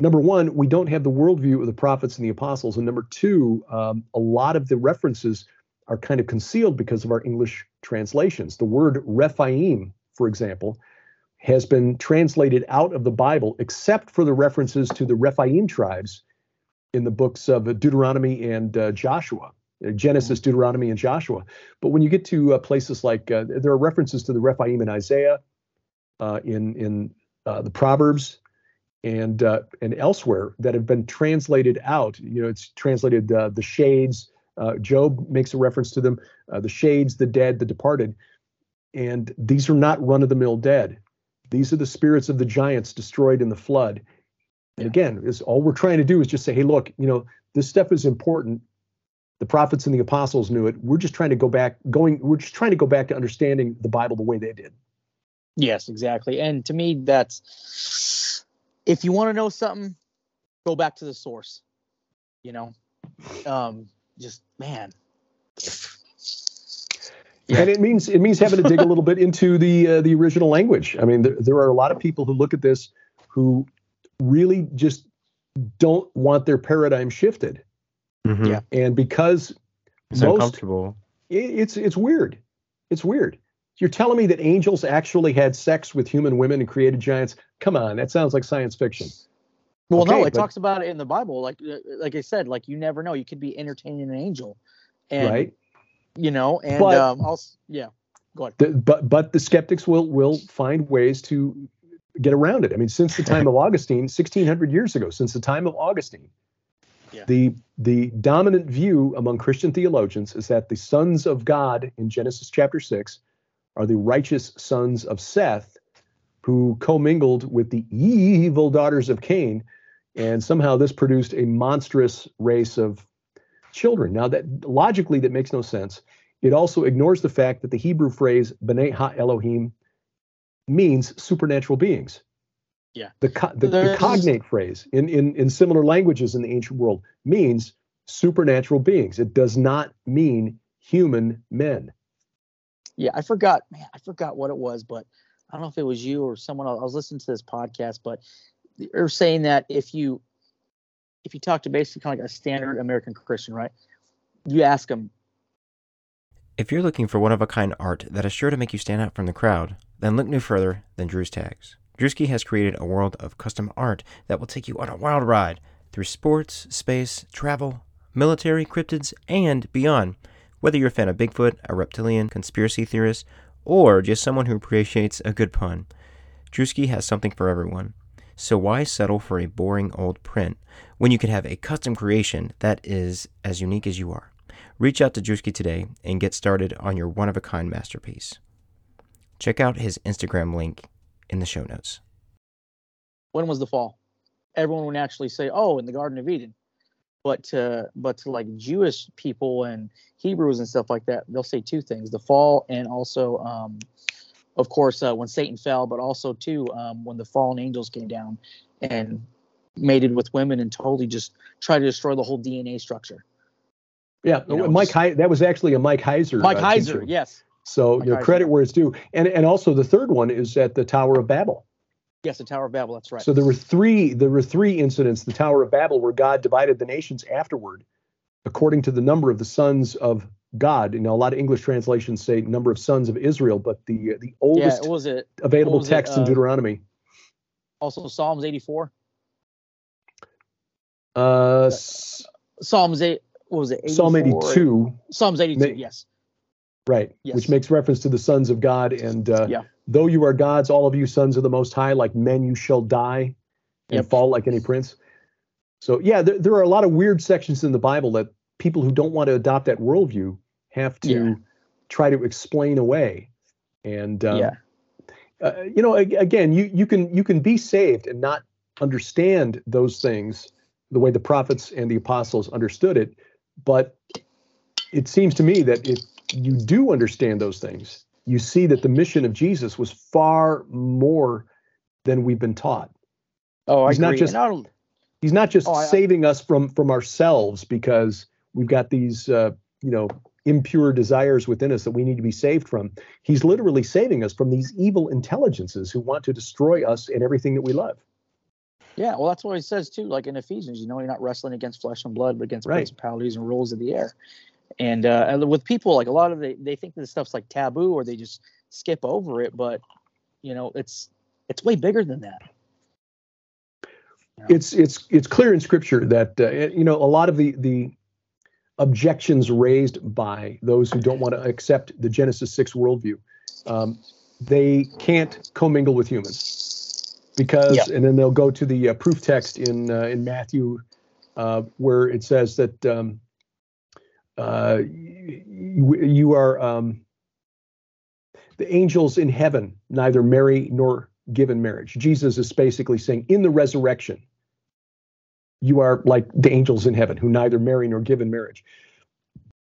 number one, we don't have the worldview of the prophets and the apostles, and number two, um, a lot of the references are kind of concealed because of our English translations. The word Rephaim, for example, has been translated out of the Bible, except for the references to the Rephaim tribes in the books of Deuteronomy and uh, Joshua, uh, Genesis, Deuteronomy, and Joshua. But when you get to uh, places like uh, there are references to the Rephaim in Isaiah, uh, in in uh, the Proverbs, and uh, and elsewhere that have been translated out. You know, it's translated uh, the shades. Uh, Job makes a reference to them, uh, the shades, the dead, the departed, and these are not run-of-the-mill dead. These are the spirits of the giants destroyed in the flood. And again, is all we're trying to do is just say, hey, look, you know, this stuff is important. The prophets and the apostles knew it. We're just trying to go back, going. We're just trying to go back to understanding the Bible the way they did. Yes, exactly. And to me, that's if you want to know something, go back to the source. You know, um, just man. And it means it means having to dig a little bit into the uh, the original language. I mean, there, there are a lot of people who look at this who really just don't want their paradigm shifted, Mhm. Yeah. and because It's most uncomfortable. it, it's it's weird. It's weird. You're telling me that angels actually had sex with human women and created giants? Come on, that sounds like science fiction. Well, no, it but- talks about it in the Bible. Like, uh, like I said, like you never know. You could be entertaining an angel, and right? You know, and But- um, also, yeah, go ahead. The, but but the skeptics will will find ways to get around it. I mean, since the <laughs> time of Augustine, 1600 years ago, since the time of Augustine, Yeah. the the dominant view among Christian theologians is that the sons of God in Genesis chapter six are the righteous sons of Seth, who commingled with the evil daughters of Cain, and somehow this produced a monstrous race of children. Now that logically that makes no sense. It also ignores the fact that the Hebrew phrase "B'nai Ha Elohim" means supernatural beings. Yeah. The, co- the, the cognate phrase in, in, in similar languages in the ancient world means supernatural beings. It does not mean human men. Yeah, I forgot, man, I forgot what it was, but I don't know if it was you or someone else. I was listening to this podcast, but they're saying that if you if you talk to basically kind of like a standard American Christian, right? You ask them, If you're looking for one of a kind art that is sure to make you stand out from the crowd, then look no further than Drew's Tags. Drewski has created a world of custom art that will take you on a wild ride through sports, space, travel, military, cryptids, and beyond. Whether you're a fan of Bigfoot, a reptilian, conspiracy theorist, or just someone who appreciates a good pun, Drewski has something for everyone. So why settle for a boring old print when you can have a custom creation that is as unique as you are? Reach out to Drewski today and get started on your one of a kind masterpiece. Check out his Instagram link in the show notes. When was the fall? Everyone would naturally say, "Oh, in the Garden of Eden." But to but to like Jewish people and Hebrews and stuff like that, they'll say two things: the fall and also, um, of course, uh, when Satan fell, but also too um, when the fallen angels came down and mated with women and totally just tried to destroy the whole DNA structure. Yeah, You know, Mike. just- He- that was actually a Mike Heiser. Mike uh, Heiser, teaching. yes, So Mike you know, Heiser. credit where it's due, and and also the third one is at the Tower of Babel. yes, the Tower of Babel. That's right. So there were three there were three incidents, the Tower of Babel, where God divided the nations afterward, according to the number of the sons of God. You know, a lot of English translations say number of sons of Israel, but the the oldest what was it? available was it, text in uh, Deuteronomy. Also Psalms 84. Uh, Psalms 8. What was it? 84? Psalm 82, Psalms 82. Ma- yes. right, Yes. which makes reference to the sons of God. And uh, Yeah. though you are gods, all of you sons of the Most High, like men you shall die and Yep. fall like any prince. So yeah, there, there are a lot of weird sections in the Bible that people who don't want to adopt that worldview have to Yeah. try to explain away. And um, yeah. uh, you know, again, you you can you can be saved and not understand those things the way the prophets and the apostles understood it, but it seems to me that if you do understand those things, you see that the mission of Jesus was far more than we've been taught. Oh, I He's agree. not just- I He's not just Oh, I- I- saving us from from ourselves because we've got these uh, you know impure desires within us that we need to be saved from. He's literally saving us from these evil intelligences who want to destroy us and everything that we love. yeah, well, that's what he says too. Like in Ephesians, you know, you're not wrestling against flesh and blood, but against Right. principalities and rules of the air. And, uh, with people, like a lot of they, they think this stuff's like taboo or they just skip over it, but you know, it's it's way bigger than that. It's it's it's clear in Scripture that uh, you know a lot of the the objections raised by those who don't want to accept the Genesis six worldview, um, they can't commingle with humans because, Yeah. and then they'll go to the uh, proof text in uh, in Matthew uh, where it says that um, uh, you, you are um, the angels in heaven neither marry nor give in marriage. Jesus is basically saying in the resurrection, you are like the angels in heaven who neither marry nor give in marriage.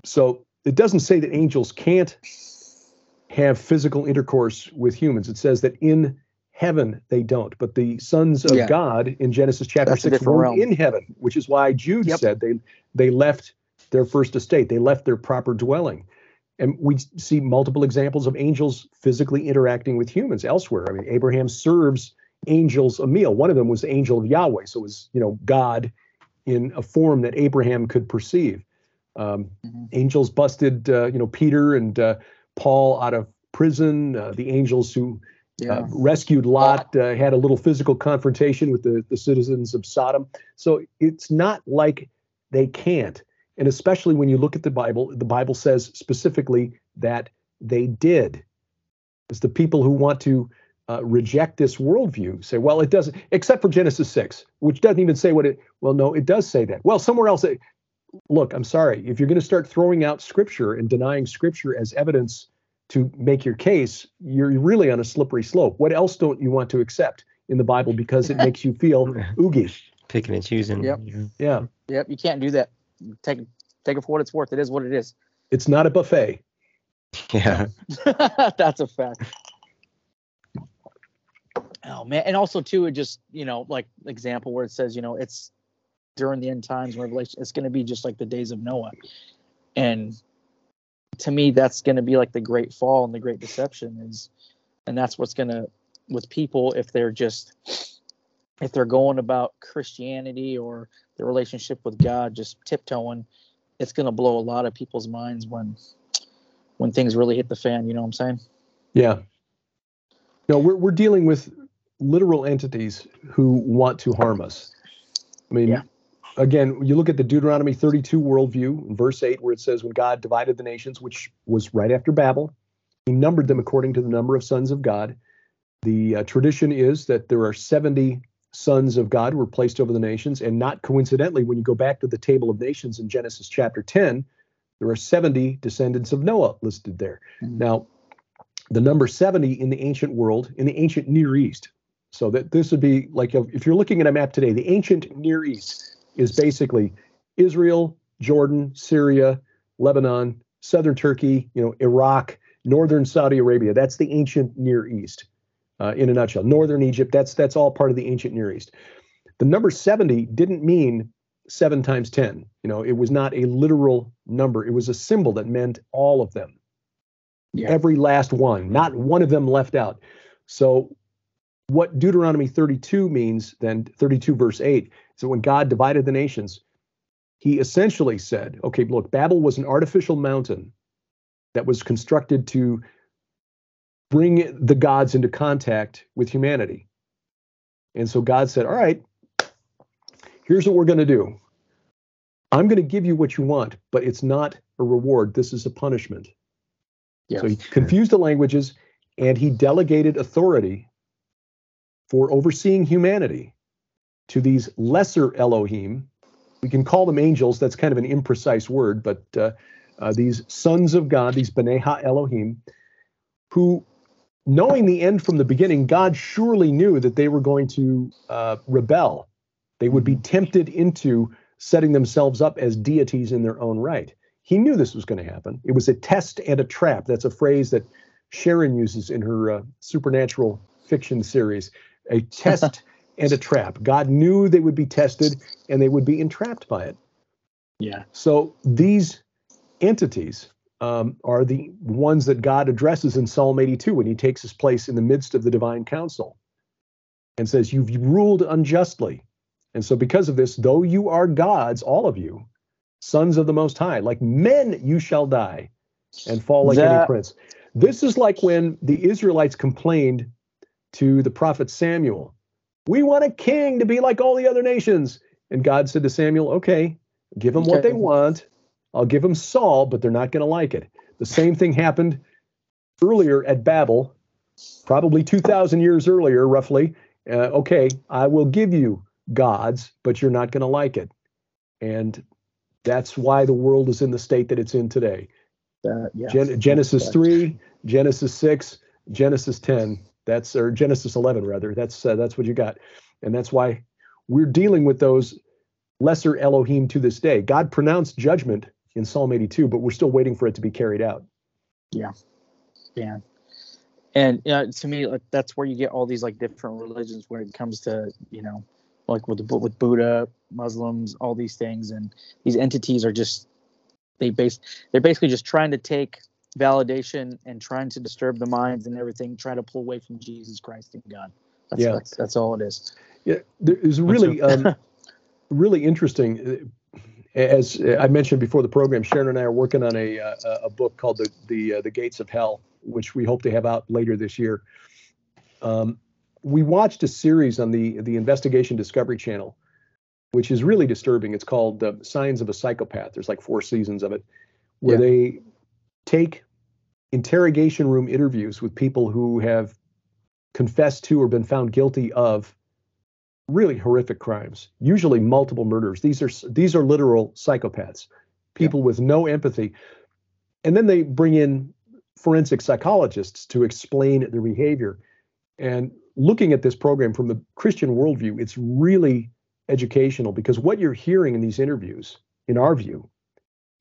So it doesn't say that angels can't have physical intercourse with humans. It says that in heaven they don't. But the sons of Yeah. God in Genesis chapter That's six were in heaven, which is why Jude Yep. said they they left their first estate, they left their proper dwelling. And we see multiple examples of angels physically interacting with humans elsewhere. I mean, Abraham serves angels a meal. One of them was the angel of Yahweh, so it was you know God in a form that Abraham could perceive. Um, Mhm. Angels busted uh, you know Peter and uh, Paul out of prison. Uh, the angels who Yeah. uh, rescued Lot uh, had a little physical confrontation with the, the citizens of Sodom. So it's not like they can't. And especially when you look at the Bible, the Bible says specifically that they did. It's the people who want to uh, reject this worldview say, well, it doesn't, except for Genesis 6, which doesn't even say what it, well, no, it does say that. Well, somewhere else, it, look, I'm sorry. If you're going to start throwing out scripture and denying scripture as evidence to make your case, you're really on a slippery slope. What else don't you want to accept in the Bible because it makes you feel <laughs> oogie? Picking and choosing. Yep. you. Yeah, Yep. You can't do that. Take take it for what it's worth. It is what it is. it's not a buffet. Yeah. <laughs> That's a fact. Oh man, and also too, it just you know, like example where it says, you know, it's during the end times revelation, it's going to be just like the days of Noah, and to me, that's going to be like the great fall and the great deception is, and that's what's going to with people if they're just if they're going about Christianity or their relationship with God just tiptoeing, it's going to blow a lot of people's minds when when things really hit the fan. You know what I'm saying? Yeah. No, we're we're dealing with literal entities who want to harm us. I mean, Yeah. again, you look at the Deuteronomy 32 worldview verse 8, where it says, When God divided the nations, which was right after Babel, he numbered them according to the number of sons of God. The uh, tradition is that there are 70 sons of God were placed over the nations. And not coincidentally, when you go back to the table of nations in Genesis chapter 10, there are 70 descendants of Noah listed there. Mm-hmm. Now, the number 70 in the ancient world, in the ancient Near East, so that this would be like if you're looking at a map today, the ancient Near East is basically Israel, Jordan, Syria, Lebanon, southern Turkey, you know, Iraq, northern Saudi Arabia. That's the ancient Near East uh, in a nutshell. Northern Egypt, that's that's all part of the ancient Near East. The number 70 didn't mean 7 times 10. You know, it was not a literal number. It was a symbol that meant all of them. Yeah. Every last one, not one of them left out. So what Deuteronomy 32 means, then 32 verse 8, is that when God divided the nations, he essentially said, okay, look, Babel was an artificial mountain that was constructed to bring the gods into contact with humanity. And so God said, All right, here's what we're going to do. I'm going to give you what you want, but it's not a reward. This is a punishment. Yes. So he confused the languages and he delegated authority for overseeing humanity to these lesser Elohim. We can call them angels. That's kind of an imprecise word, but uh, uh, these sons of God, these B'nai Ha Elohim, who knowing the end from the beginning, God surely knew that they were going to uh, rebel. They would be mm-hmm. tempted into setting themselves up as deities in their own right. He knew this was going to happen. It was a test and a trap. That's a phrase that Sharon uses in her uh, supernatural fiction series a test <laughs> and a trap. God knew they would be tested and they would be entrapped by it. Yeah. So these entities, um, are the ones that God addresses in Psalm 82 when he takes his place in the midst of the divine council and says, You've ruled unjustly. And so, because of this, though you are gods, all of you, sons of the Most High, like men you shall die and fall like that, any prince. This is like when the Israelites complained to the prophet Samuel, We want a king to be like all the other nations. And God said to Samuel, Okay, give them what they want I'll give them Saul, but they're not going to like it. The same thing happened earlier at Babel, probably 2,000 years earlier, roughly. Uh, okay, I will give you gods, but you're not going to like it. And that's why the world is in the state that it's in today. Uh, yes, Gen- Genesis 3, Genesis 6, Genesis 10. That's or Genesis 11 rather. That's uh, that's what you got. And that's why we're dealing with those lesser Elohim to this day. God pronounced judgment in Psalm 82, but we're still waiting for it to be carried out. Yeah. Yeah. And you know, to me, like that's where you get all these like different religions when it comes to, you know, like with the, with Buddha, Muslims, all these things, and these entities are just they base they're basically just trying to take validation and trying to disturb the minds and everything, trying to pull away from Jesus Christ and God. That's, yeah, that's, that's all it is. Yeah, there's really um, <laughs> really interesting as I mentioned before the program, Sharon and I are working on a uh, a book called the the uh, the Gates of Hell, which we hope to have out later this year. Um, we watched a series on the the Investigation Discovery Channel, which is really disturbing. It's called uh, Signs of a Psychopath. There's like four seasons of it, where yeah. they take interrogation room interviews with people who have confessed to or been found guilty of really horrific crimes, usually multiple murders. These are these are literal psychopaths, people yeah. with no empathy. And then they bring in forensic psychologists to explain their behavior. And looking at this program from the Christian worldview, it's really educational because what you're hearing in these interviews, in our view,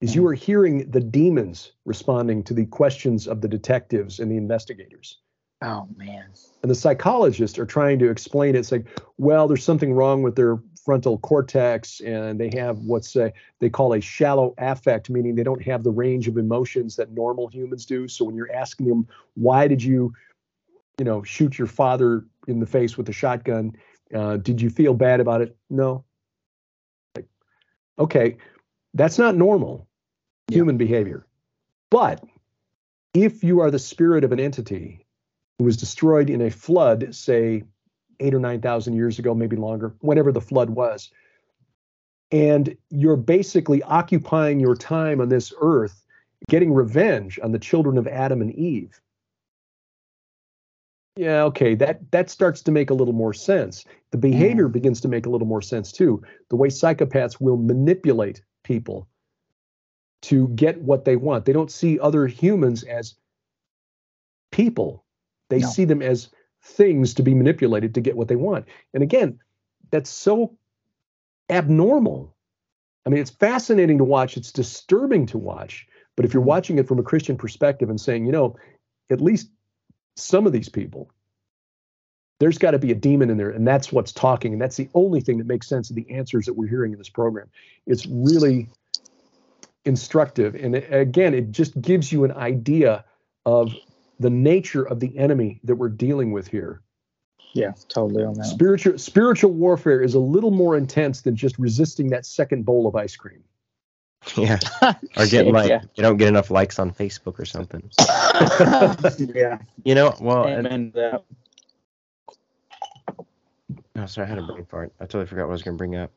is you mm-hmm. are hearing the demons responding to the questions of the detectives and the investigators. Oh man. And the psychologists are trying to explain it. It's like, well, there's something wrong with their frontal cortex, and they have what's a, they call a shallow affect, meaning they don't have the range of emotions that normal humans do. So when you're asking them, why did you, you know, shoot your father in the face with a shotgun? Uh, did you feel bad about it? No. Like, okay, that's not normal yeah. human behavior. But if you are the spirit of an entity who was destroyed in a flood, say eight or 9,000 years ago, maybe longer, whenever the flood was. and you're basically occupying your time on this earth getting revenge on the children of Adam and Eve. Yeah, okay, that that starts to make a little more sense. The behavior mm. begins to make a little more sense too. The way psychopaths will manipulate people to get what they want. They don't see other humans as people. They No. see them as things to be manipulated to get what they want. And again, that's so abnormal. I mean, it's fascinating to watch, it's disturbing to watch. But if you're mm-hmm. watching it from a Christian perspective and saying, you know, at least some of these people, there's got to be a demon in there, and that's what's talking, and that's the only thing that makes sense of the answers that we're hearing in this program. It's really instructive, and it- again, it just gives you an idea of the nature of the enemy that we're dealing with here. Yeah, totally on that. Spiritual spiritual warfare is a little more intense than just resisting that second bowl of ice cream. Yeah. <laughs> Or getting like yeah. you don't get enough likes on Facebook or something. <laughs> yeah. You know, well, and, Amen to that. oh, sorry, I had a brain fart. I totally forgot what I was gonna bring up.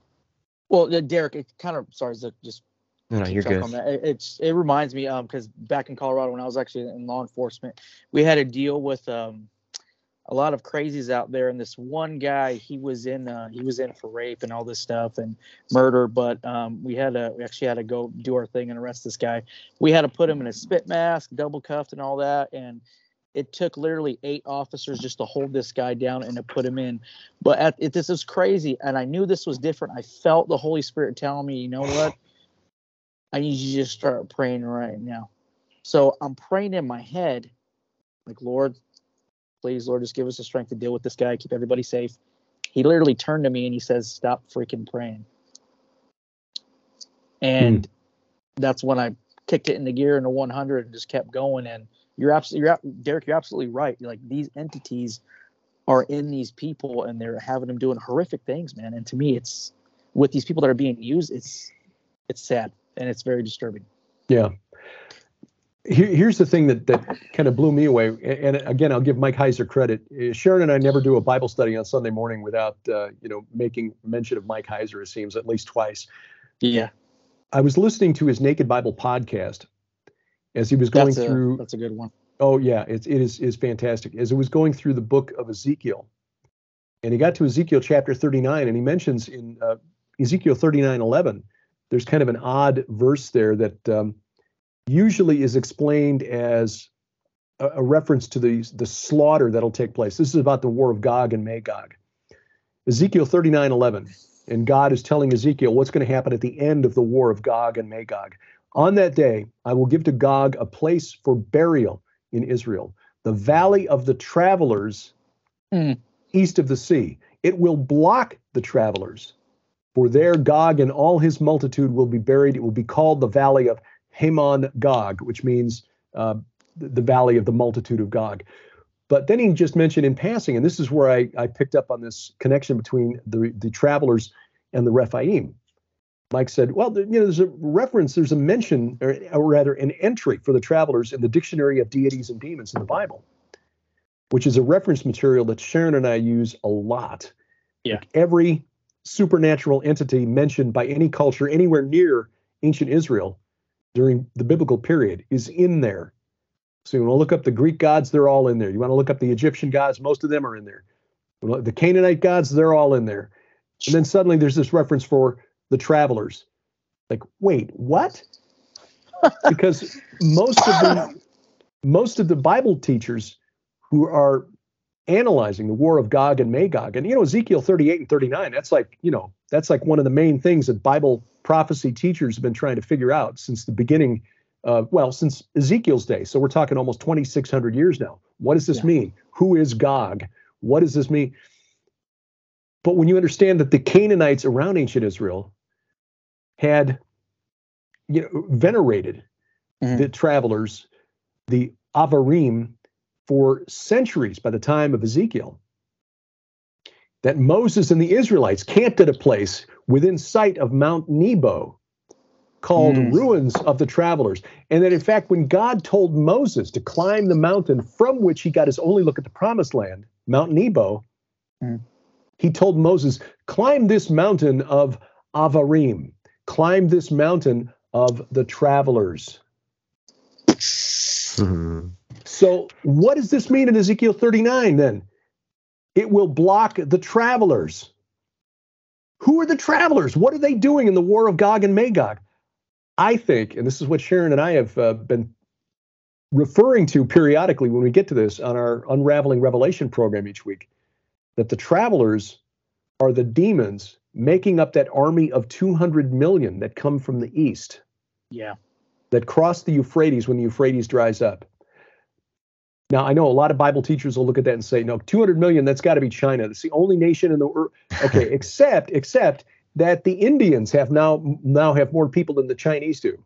Well, Derek, it kind of sorry, Zook, just No, you're good. On that. It, it's it reminds me um because back in Colorado when I was actually in law enforcement, we had to deal with um a lot of crazies out there, and this one guy he was in uh, he was in for rape and all this stuff and murder, but um we had to we actually had to go do our thing and arrest this guy. We had to put him in a spit mask, double cuffed, and all that, and it took literally eight officers just to hold this guy down and to put him in. But at, it, this is crazy, and I knew this was different. I felt the Holy Spirit telling me, you know what? I need you to just start praying right now. So I'm praying in my head, like, Lord, please, Lord, just give us the strength to deal with this guy, keep everybody safe. He literally turned to me and he says, Stop freaking praying. And hmm. that's when I kicked it in the gear into 100 and just kept going. And you're absolutely, you're, Derek, you're absolutely right. Like these entities are in these people and they're having them doing horrific things, man. And to me, it's with these people that are being used, it's it's sad and it's very disturbing. Yeah. Here, here's the thing that that kind of blew me away. And again, I'll give Mike Heiser credit. Uh, Sharon and I never do a Bible study on Sunday morning without, uh, you know, making mention of Mike Heiser. It seems at least twice. Yeah, I was listening to his Naked Bible podcast as he was going that's a through. that's a good one. Oh yeah, it, it is is fantastic. As it was going through the book of Ezekiel, and he got to Ezekiel chapter 39, and he mentions in uh, Ezekiel 39:11, there's kind of an odd verse there that um, usually is explained as a, a reference to the the slaughter that'll take place. This is about the war of Gog and Magog. Ezekiel 39:11, and God is telling Ezekiel what's going to happen at the end of the war of Gog and Magog. On that day, I will give to Gog a place for burial in Israel, the valley of the travelers Mm. east of the sea. It will block the travelers, for there Gog and all his multitude will be buried. It will be called the valley of Hamon Gog, which means uh, the, valley of the multitude of Gog. But then he just mentioned in passing, and this is where I, I picked up on this connection between the, the travelers and the Rephaim. Mike said, well, you know, there's a reference, there's a mention, or, or rather, an entry for the travelers in the Dictionary of Deities and Demons in the Bible, which is a reference material that Sharon and I use a lot. Yeah. Like every supernatural entity mentioned by any culture anywhere near ancient Israel during the biblical period is in there. So you want to look up the Greek gods, they're all in there. You want to look up the Egyptian gods, most of them are in there. The Canaanite gods, they're all in there. And then suddenly there's this reference for the travelers. Like, wait, what? because most of the most of the Bible teachers who are analyzing the war of Gog and Magog, and you know, Ezekiel 38 and 39, that's like, you know, that's like one of the main things that Bible prophecy teachers have been trying to figure out since the beginning, uh, well, since Ezekiel's day. So we're talking almost 2,600 years now. What does this Yeah. mean? Who is Gog? What does this mean? But when you understand that the Canaanites around ancient Israel had you know, venerated Mhm. the travelers, the Avarim, for centuries by the time of Ezekiel. That Moses and the Israelites camped at a place within sight of Mount Nebo called Mm. Ruins of the Travelers. And that, in fact, when God told Moses to climb the mountain from which he got his only look at the promised land, Mount Nebo, Mm. he told Moses, climb this mountain of Avarim. Climb this mountain of the travelers. Hmm. So, what does this mean in Ezekiel 39 then? It will block the travelers. Who are the travelers? What are they doing in the war of Gog and Magog? I think, and this is what Sharon and I have uh, been referring to periodically when we get to this on our Unraveling Revelation program each week, that the travelers are the demons making up that army of 200 million that come from the east Yeah. that cross the Euphrates when the Euphrates dries up. Now, I know a lot of Bible teachers will look at that and say, no, 200 million, that's got to be China. That's the only nation in the world. <laughs> Okay, except, except that the Indians have now now have more people than the Chinese do.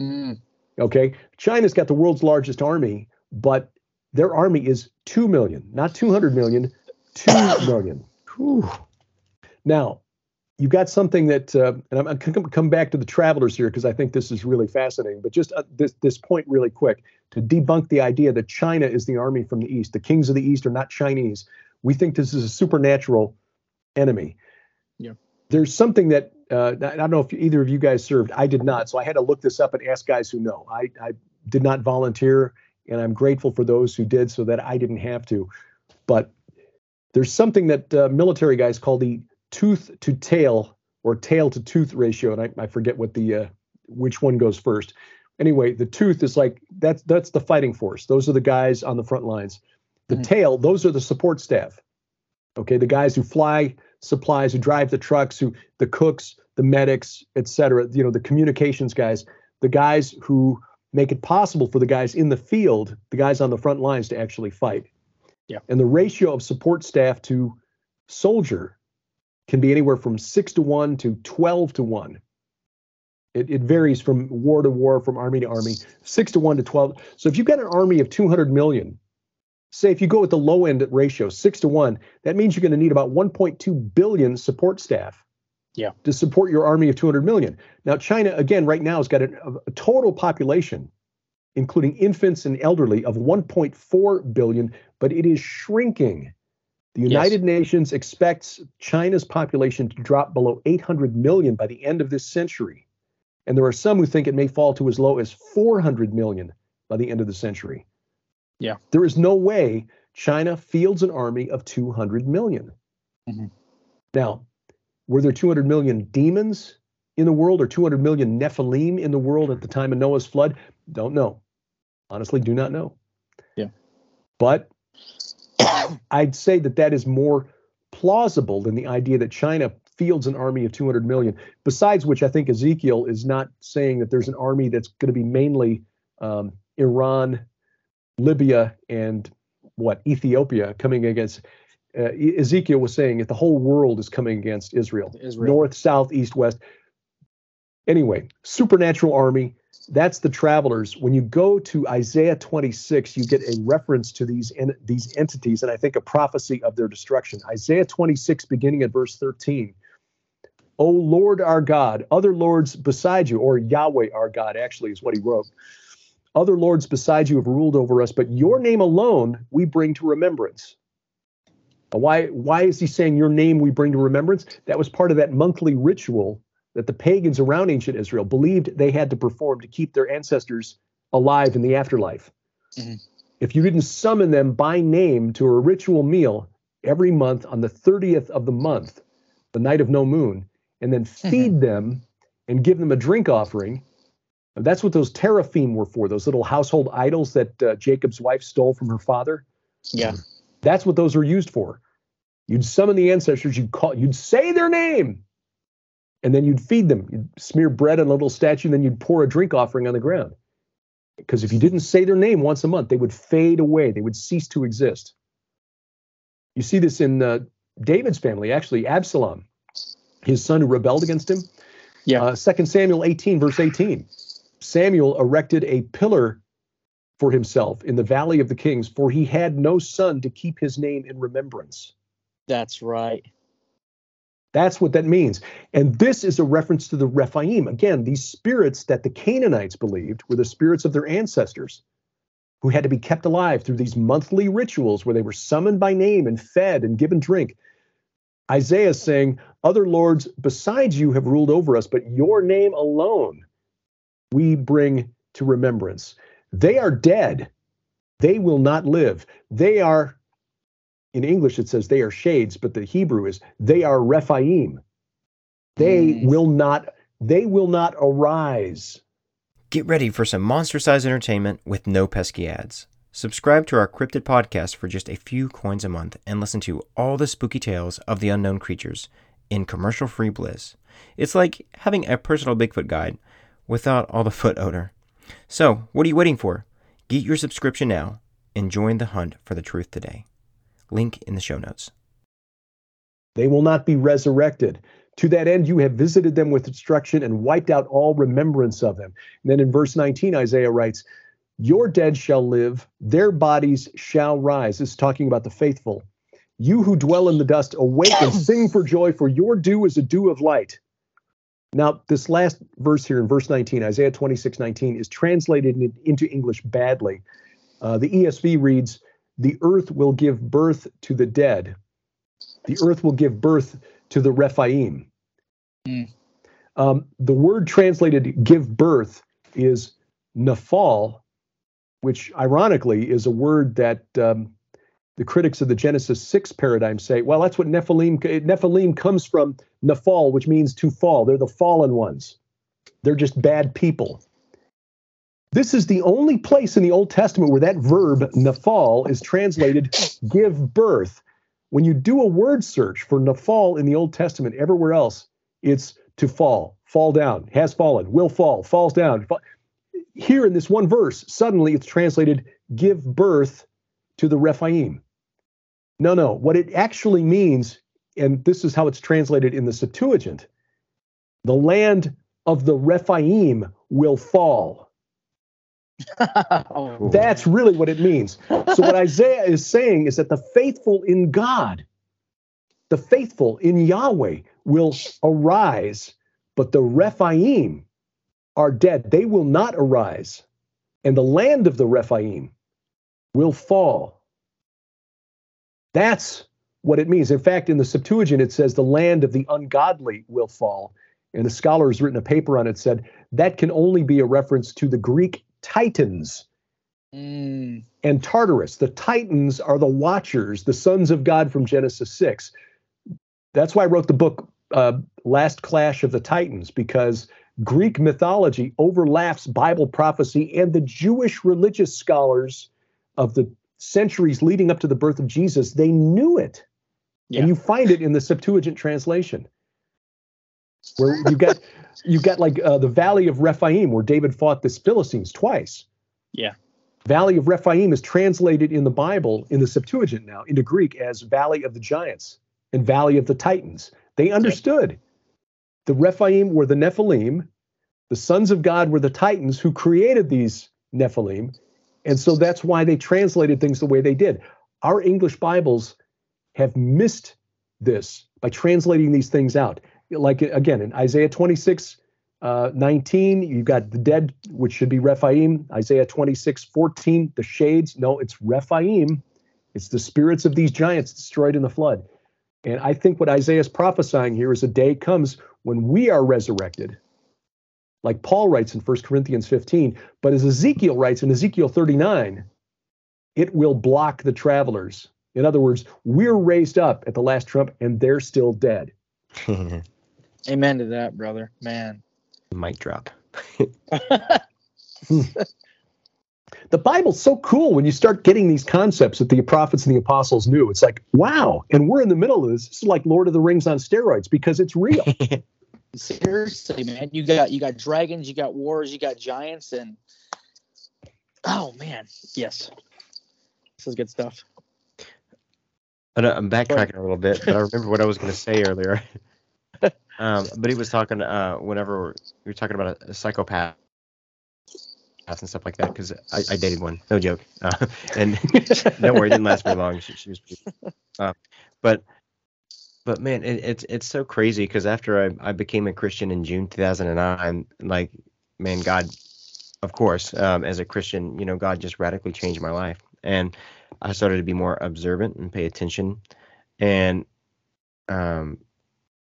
Mm. Okay, China's got the world's largest army, but their army is 2 million, not 200 million, 2 million. <coughs> Whew. Now, you've got something that, uh, and I'm, I'm going to come back to the travelers here because I think this is really fascinating. But just uh, this this point really quick to debunk the idea that China is the army from the east. The kings of the east are not Chinese. We think this is a supernatural enemy. Yeah. There's something that uh, I don't know if either of you guys served. I did not, so I had to look this up and ask guys who know. I, I did not volunteer, and I'm grateful for those who did, so that I didn't have to. But there's something that uh, military guys call the tooth to tail or tail to tooth ratio, and I, I forget what the uh, which one goes first. Anyway, the tooth is like that's that's the fighting force. Those are the guys on the front lines. The Mhm. tail, those are the support staff. Okay, the guys who fly supplies, who drive the trucks, who the cooks, the medics, et cetera. You know, the communications guys, the guys who make it possible for the guys in the field, the guys on the front lines to actually fight. Yeah. And the ratio of support staff to soldier can be anywhere from six to one to 12 to one. It, it varies from war to war, from army to army, six to one to 12. So if you've got an army of 200 million, say if you go with the low end ratio, six to one, that means you're going to need about 1.2 billion support staff. Yeah. To support your army of 200 million. Now, China, again, right now has got a, a total population, including infants and elderly, of 1.4 billion, but it is shrinking. The Yes. United Nations expects China's population to drop below 800 million by the end of this century. And there are some who think it may fall to as low as 400 million by the end of the century. Yeah. There is no way China fields an army of 200 million. Mhm. Now, were there 200 million demons in the world or 200 million Nephilim in the world at the time of Noah's flood? Don't know. Honestly, do not know. Yeah. But I'd say that that is more plausible than the idea that China fields an army of 200 million. Besides which, I think Ezekiel is not saying that there's an army that's going to be mainly um, Iran, Libya, and what Ethiopia coming against. Uh, Ezekiel was saying that the whole world is coming against Israel, Israel. north, south, east, west. Anyway, supernatural army. That's the travelers. When you go to Isaiah 26, you get a reference to these en- these entities, and I think a prophecy of their destruction. Isaiah 26, beginning at verse 13. O Lord our God, other lords beside you, or Yahweh our God, actually, is what he wrote. Other lords beside you have ruled over us, but your name alone we bring to remembrance. Why, why is he saying your name we bring to remembrance? That was part of that monthly ritual that the pagans around ancient Israel believed they had to perform to keep their ancestors alive in the afterlife. Mhm. If you didn't summon them by name to a ritual meal every month on the 30th of the month, the night of no moon, and then feed them and give them a drink offering, that's what those teraphim were for, those little household idols that uh, Jacob's wife stole from her father. Yeah. That's what those were used for. You'd summon the ancestors, you'd call, you'd say their name, and then you'd feed them. You'd smear bread on a little statue, and then you'd pour a drink offering on the ground. Because if you didn't say their name once a month, they would fade away. They would cease to exist. You see this in uh, David's family, actually, Absalom, his son who rebelled against him. Yeah. Uh, 2 Samuel 18, verse 18. Samuel erected a pillar for himself in the valley of the kings, for he had no son to keep his name in remembrance. That's right. That's what that means. And this is a reference to the Rephaim. Again, these spirits that the Canaanites believed were the spirits of their ancestors who had to be kept alive through these monthly rituals where they were summoned by name and fed and given drink. Isaiah is saying, Other lords besides you have ruled over us, but your name alone we bring to remembrance. They are dead. They will not live. They are, in English, it says they are shades, but the Hebrew is they are Rephaim. They Mm. will not, they will not arise. Get ready for some monster sized entertainment with no pesky ads. Subscribe to our Cryptid podcast for just a few coins a month and listen to all the spooky tales of the unknown creatures in commercial free bliss. It's like having a personal Bigfoot guide without all the <laughs> foot odor. So, what are you waiting for? Get your subscription now and join the hunt for the truth today. Link in the show notes. They will not be resurrected. To that end, you have visited them with destruction and wiped out all remembrance of them. And then in verse 19, Isaiah writes, Your dead shall live, their bodies shall rise. This is talking about the faithful. You who dwell in the dust, awake and <clears throat> sing for joy, for your dew is a dew of light. Now, this last verse here in verse 19, Isaiah 26, 19, is translated into English badly. Uh, the ESV reads, The earth will give birth to the dead. The earth will give birth to the Rephaim. Hmm. Um, the word translated give birth is nephal, which ironically is a word that um, the critics of the Genesis 6 paradigm say, well, that's what Nephilim, Nephilim comes from nephal, which means to fall. They're the fallen ones. They're just bad people. This is the only place in the Old Testament where that verb nephal is translated give birth. When you do a word search for nephal in the Old Testament, everywhere else, it's to fall, fall down, has fallen, will fall, falls down. Here in this one verse, suddenly it's translated give birth to the Rephaim. No, no. What it actually means, and this is how it's translated in the Septuagint the land of the Rephaim will fall. <laughs> Oh, That's really what it means. So, what <laughs> Isaiah is saying is that the faithful in God, the faithful in Yahweh will arise, but the Rephaim are dead. They will not arise. And the land of the Rephaim will fall. That's what it means. In fact, in the Septuagint, it says the land of the ungodly will fall. And a scholar has written a paper on it said that can only be a reference to the Greek Titans Mm. and Tartarus. The Titans are the watchers, the sons of God from Genesis 6. That's why I wrote the book uh, Last Clash of the Titans, because Greek mythology overlaps Bible prophecy and the Jewish religious scholars of the centuries leading up to the birth of Jesus. They knew it. Yeah. And you find it in the Septuagint translation. Where you got you got like uh, the Valley of Rephaim, where David fought the Philistines twice. Yeah. Valley of Rephaim is translated in the Bible, in the Septuagint now, into Greek as Valley of the Giants and Valley of the Titans. They understood. The Rephaim were the Nephilim, the sons of God were the Titans who created these Nephilim. And so that's why they translated things the way they did. Our English Bibles have missed this by translating these things out. Like again, in Isaiah 26, uh, 19, you've got the dead, which should be Rephaim. Isaiah 26, 14, the shades. No, it's Rephaim. It's the spirits of these giants destroyed in the flood. And I think what Isaiah is prophesying here is a day comes when we are resurrected. Like Paul writes in 1 Corinthians 15, but as Ezekiel writes in Ezekiel 39, it will block the travelers. In other words, we're raised up at the last trump and they're still dead. <laughs> Amen to that, brother. Man. Mic drop. <laughs> <laughs> the Bible's so cool when you start getting these concepts that the prophets and the apostles knew. It's like, wow. And we're in the middle of this. This is like Lord of the Rings on steroids because it's real. <laughs> Seriously, man. You got you got dragons, you got wars, you got giants, and oh man, yes. This is good stuff. I know, uh, I'm backtracking a little bit, but I remember what I was going to say earlier. Um, but he was talking uh, whenever we were talking about a, a psychopath and stuff like that because I, I dated one, no joke. Uh, <laughs> and <laughs> don't worry, it didn't last very long. She, she was, uh, <laughs> but but man, it, it's it's so crazy because after I, I became a Christian in June 2009, like man, God, of course, um, as a Christian, you know, God just radically changed my life, and I started to be more observant and pay attention, and um,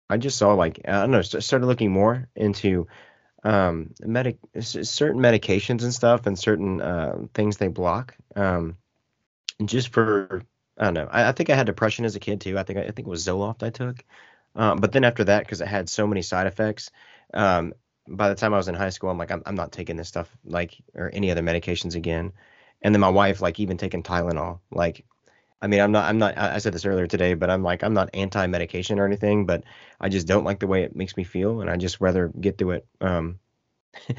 I just saw like I don't know, st- started looking more into um, medic certain medications and stuff, and certain uh, things they block. Um, just for I don't know. I, I, think I had depression as a kid too. I think I, think it was Zoloft I took. Um, but then after that, because it had so many side effects, um, by the time I was in high school, I'm like, I'm, I'm not taking this stuff like or any other medications again. And then my wife, like, even taking Tylenol. Like, I mean, I'm not, I'm not. I said this earlier today, but I'm like, I'm not anti-medication or anything, but I just don't like the way it makes me feel, and I just rather get through it. Um, <laughs>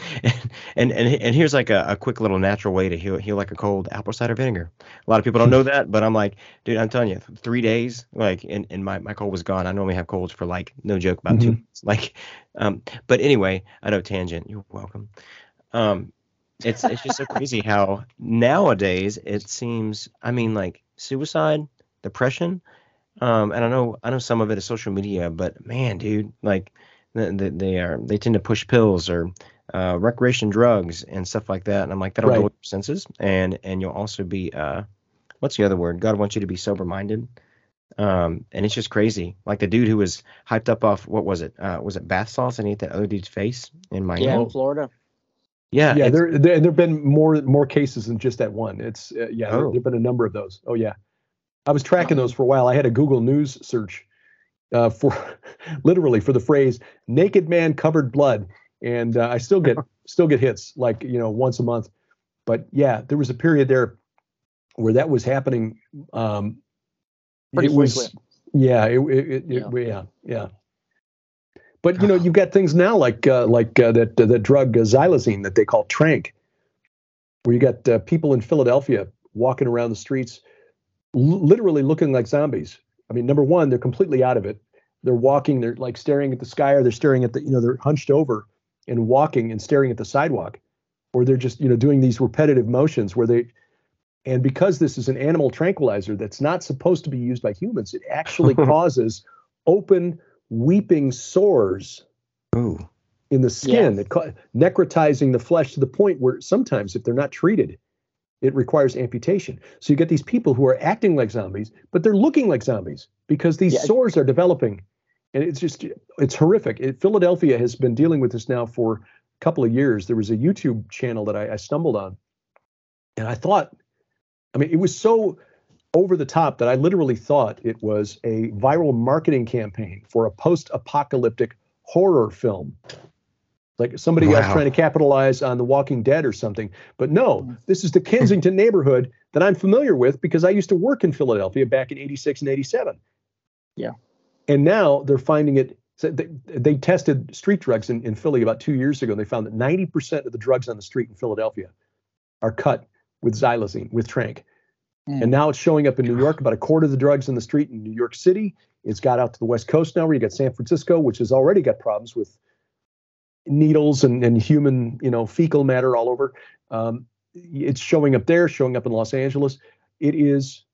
and, and and here's like a, a quick little natural way to heal heal like a cold apple cider vinegar. A lot of people don't know that, but I'm like, dude, I'm telling you, three days, like, and, and my, my cold was gone. I normally have colds for like no joke about mm-hmm. two months. <laughs> Like, um, but anyway, I know tangent. You're welcome. Um, it's it's just so crazy how nowadays it seems. I mean, like suicide, depression. Um, and I know I know some of it is social media, but man, dude, like they, they are they tend to push pills or uh, recreation drugs and stuff like that. And I'm like, that'll right. your senses, and and you'll also be uh, what's the other word? God wants you to be sober minded. Um, and it's just crazy. Like the dude who was hyped up off what was it? Uh, was it bath salts and he hit that other dude's face in Miami? Yeah, in Florida. Yeah, yeah. There, there there've been more more cases than just that one. It's uh, yeah, oh. there, have been a number of those. Oh yeah, I was tracking those for a while. I had a Google News search uh, for <laughs> literally for the phrase "naked man covered blood," and uh, I still get <laughs> still get hits like you know once a month. But yeah, there was a period there where that was happening. Um, Pretty it was, yeah, it, it, yeah. It, yeah, yeah. But you know, you've got things now like uh, like uh, that uh, the drug uh, xylazine that they call tranq, where you got uh, people in Philadelphia walking around the streets, l- literally looking like zombies. I mean, number one, they're completely out of it. They're walking, they're like staring at the sky, or they're staring at the, you know, they're hunched over and walking and staring at the sidewalk, or they're just, you know, doing these repetitive motions where they, and because this is an animal tranquilizer that's not supposed to be used by humans, it actually <laughs> causes open weeping sores Ooh. in the skin, yes. ca- necrotizing the flesh to the point where sometimes, if they're not treated, it requires amputation. So you get these people who are acting like zombies, but they're looking like zombies because these yeah. sores are developing. And it's just, it's horrific. It, Philadelphia has been dealing with this now for a couple of years. There was a YouTube channel that I, I stumbled on, and I thought, I mean, it was so over the top that I literally thought it was a viral marketing campaign for a post apocalyptic horror film like somebody wow. else trying to capitalize on The Walking Dead or something. But no, mm. this is the Kensington neighborhood that I'm familiar with because I used to work in Philadelphia back in 86 and 87. Yeah. And now they're finding it. So they, they tested street drugs in, in Philly about two years ago, and they found that 90% of the drugs on the street in Philadelphia are cut with xylazine, with tranq. Mm. And now it's showing up in New York. About a quarter of the drugs in the street in New York City. It's got out to the West Coast now, where you got San Francisco, which has already got problems with needles and, and human, you know, fecal matter all over. Um, it's showing up there, showing up in Los Angeles. It is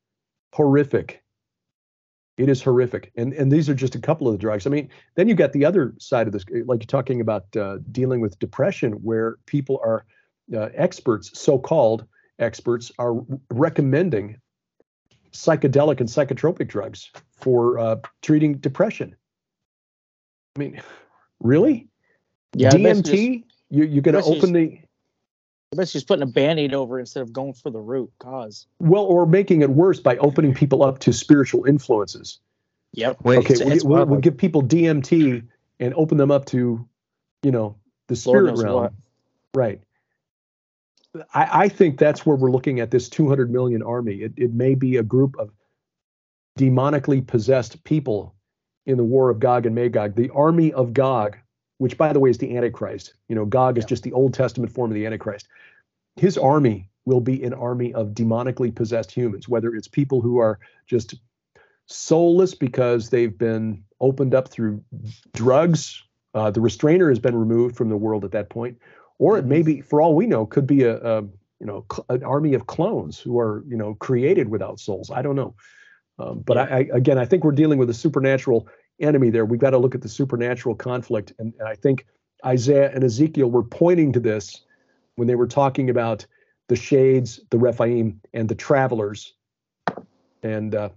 horrific. It is horrific. And and these are just a couple of the drugs. I mean, then you got the other side of this, like you're talking about uh, dealing with depression, where people are uh, experts, so-called experts, are recommending psychedelic and psychotropic drugs for uh, treating depression. I mean, really? Yeah, DMT. you, you're going to open the. I bet she's putting a band-aid over instead of going for the root cause. Well, or making it worse by opening people up to spiritual influences. Yep. Wait, okay, it's, we, it's we'll, we'll, give people DMT and open them up to, you know, the spirit realm. What. Right. I, I think that's where we're looking at this 200 million army. It, it may be a group of demonically possessed people in the war of Gog and Magog. The army of Gog which by the way is the Antichrist. You know, Gog yeah. is just the Old Testament form of the Antichrist. His army will be an army of demonically possessed humans, whether it's people who are just soulless because they've been opened up through drugs. Uh, the restrainer has been removed from the world at that point, or it may be, for all we know, could be a, a you know cl- an army of clones who are you know created without souls. I don't know, um, but. I, I, again, I think we're dealing with a supernatural enemy there. We've got to look at the supernatural conflict. And, and I think Isaiah and Ezekiel were pointing to this when they were talking about the shades, the Rephaim, and the travelers. And uh,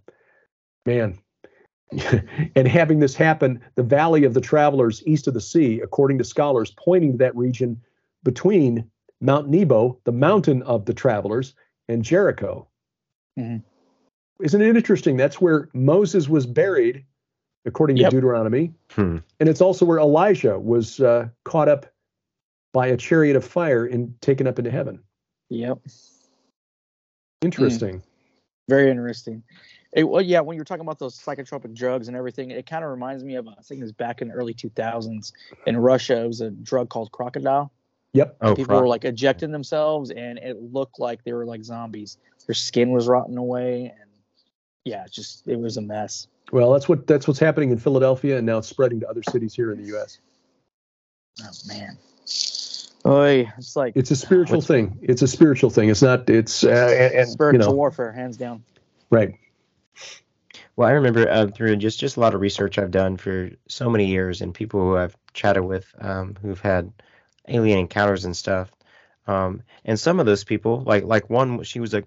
man, <laughs> and having this happen, the Valley of the Travelers east of the sea, according to scholars, pointing to that region between Mount Nebo, the mountain of the travelers, and Jericho. Mhm. Isn't it interesting? That's where Moses was buried, according to Deuteronomy. Hmm. And it's also where Elijah was uh, caught up by a chariot of fire and taken up into heaven. Yep. Interesting. Very interesting. It, well, yeah, when you were talking about those psychotropic drugs and everything, it kind of reminds me of I think it was back in the early 2000s in Russia. It was a drug called crocodile. Yep. Oh, People crap. were like ejecting themselves, and it looked like they were like zombies. Their skin was rotting away, and yeah, it's just it was a mess. Well, that's what that's what's happening in Philadelphia, and now it's spreading to other cities here in the U.S. Oh man. Oy, it's like It's a spiritual thing. It's a spiritual thing. It's not. It's uh, and, and spiritual you know warfare, hands down. right. Well, I remember uh, through just just a lot of research I've done for so many years, and people who I've chatted with um, who've had alien encounters and stuff. Um, and some of those people, like like one, she was a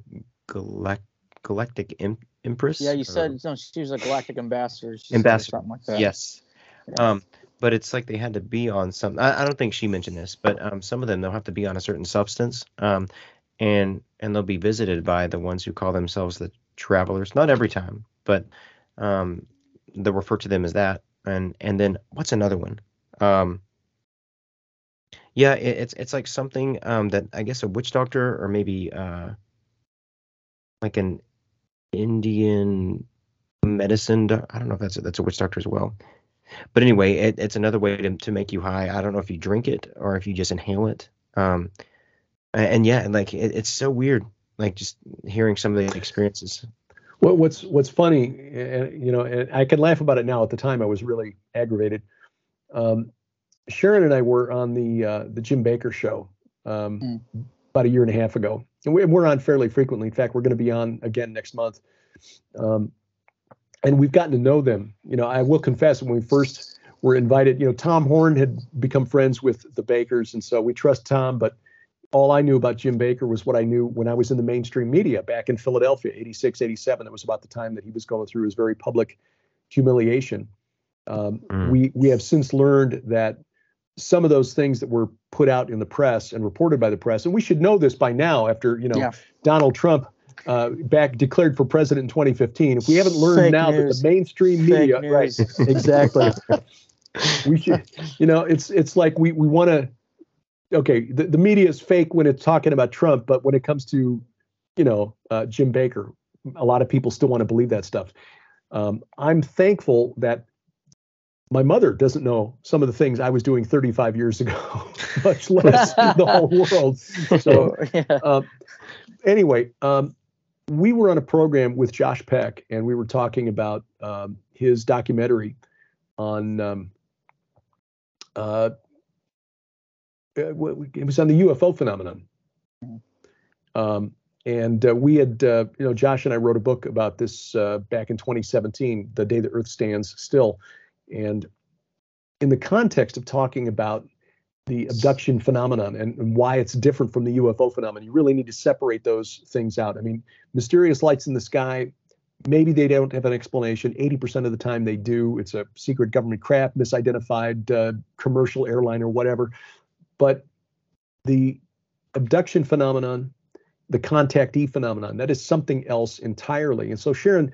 galac- galactic im- empress. Yeah, you or- said no. She was a galactic ambassador. Ambassador, something like that. Yes. Um, but it's like they had to be on some. I, I don't think she mentioned this, but um, some of them they'll have to be on a certain substance, um, and and they'll be visited by the ones who call themselves the travelers. Not every time, but um, they'll refer to them as that. And and then what's another one? Um, yeah, it, it's it's like something um, that I guess a witch doctor or maybe uh, like an Indian medicine. doc- I don't know if that's a, that's a witch doctor as well. But anyway, it, it's another way to, to make you high. I don't know if you drink it or if you just inhale it. Um, a- and, yeah, like it, it's so weird, like just hearing some of the experiences. What, what's what's funny, uh, you know, and I can laugh about it now. At the time, I was really aggravated. Um, Sharon and I were on the uh, the Jim Bakker show um, Mm. about a year and a half ago, and we, we're on fairly frequently. In fact, we're going to be on again next month. Um, and we've gotten to know them. You know, I will confess when we first were invited, you know, Tom Horn had become friends with the Bakkers, and so we trust Tom. But all I knew about Jim Bakker was what I knew when I was in the mainstream media back in Philadelphia, 86, 87. That was about the time that he was going through his very public humiliation. Um, Mm. We we have since learned that some of those things that were put out in the press and reported by the press, and we should know this by now after you know Yeah. Donald Trump uh, back declared for president in 2015. If we haven't learned Fake now news. that the mainstream Fake media, right, <laughs> exactly, we should, you know, it's it's like we we want to. Okay, the, the media is fake when it's talking about Trump, but when it comes to, you know, uh, Jim Bakker, a lot of people still want to believe that stuff. Um, I'm thankful that my mother doesn't know some of the things I was doing 35 years ago, <laughs> much less the whole world. So <laughs> yeah. um, anyway, um, we were on a program with Josh Peck, and we were talking about um, his documentary on. Um, uh, uh, it was on the UFO phenomenon. Um, and uh, we had, uh, you know, Josh and I wrote a book about this uh, back in 2017, the day the Earth stands still, and in the context of talking about the abduction phenomenon and, and why it's different from the UFO phenomenon. You really need to separate those things out. I mean, mysterious lights in the sky, maybe they don't have an explanation. 80% of the time they do. It's a secret government craft, misidentified uh, commercial airline or whatever. But the abduction phenomenon, the contactee phenomenon, that is something else entirely. And so Sharon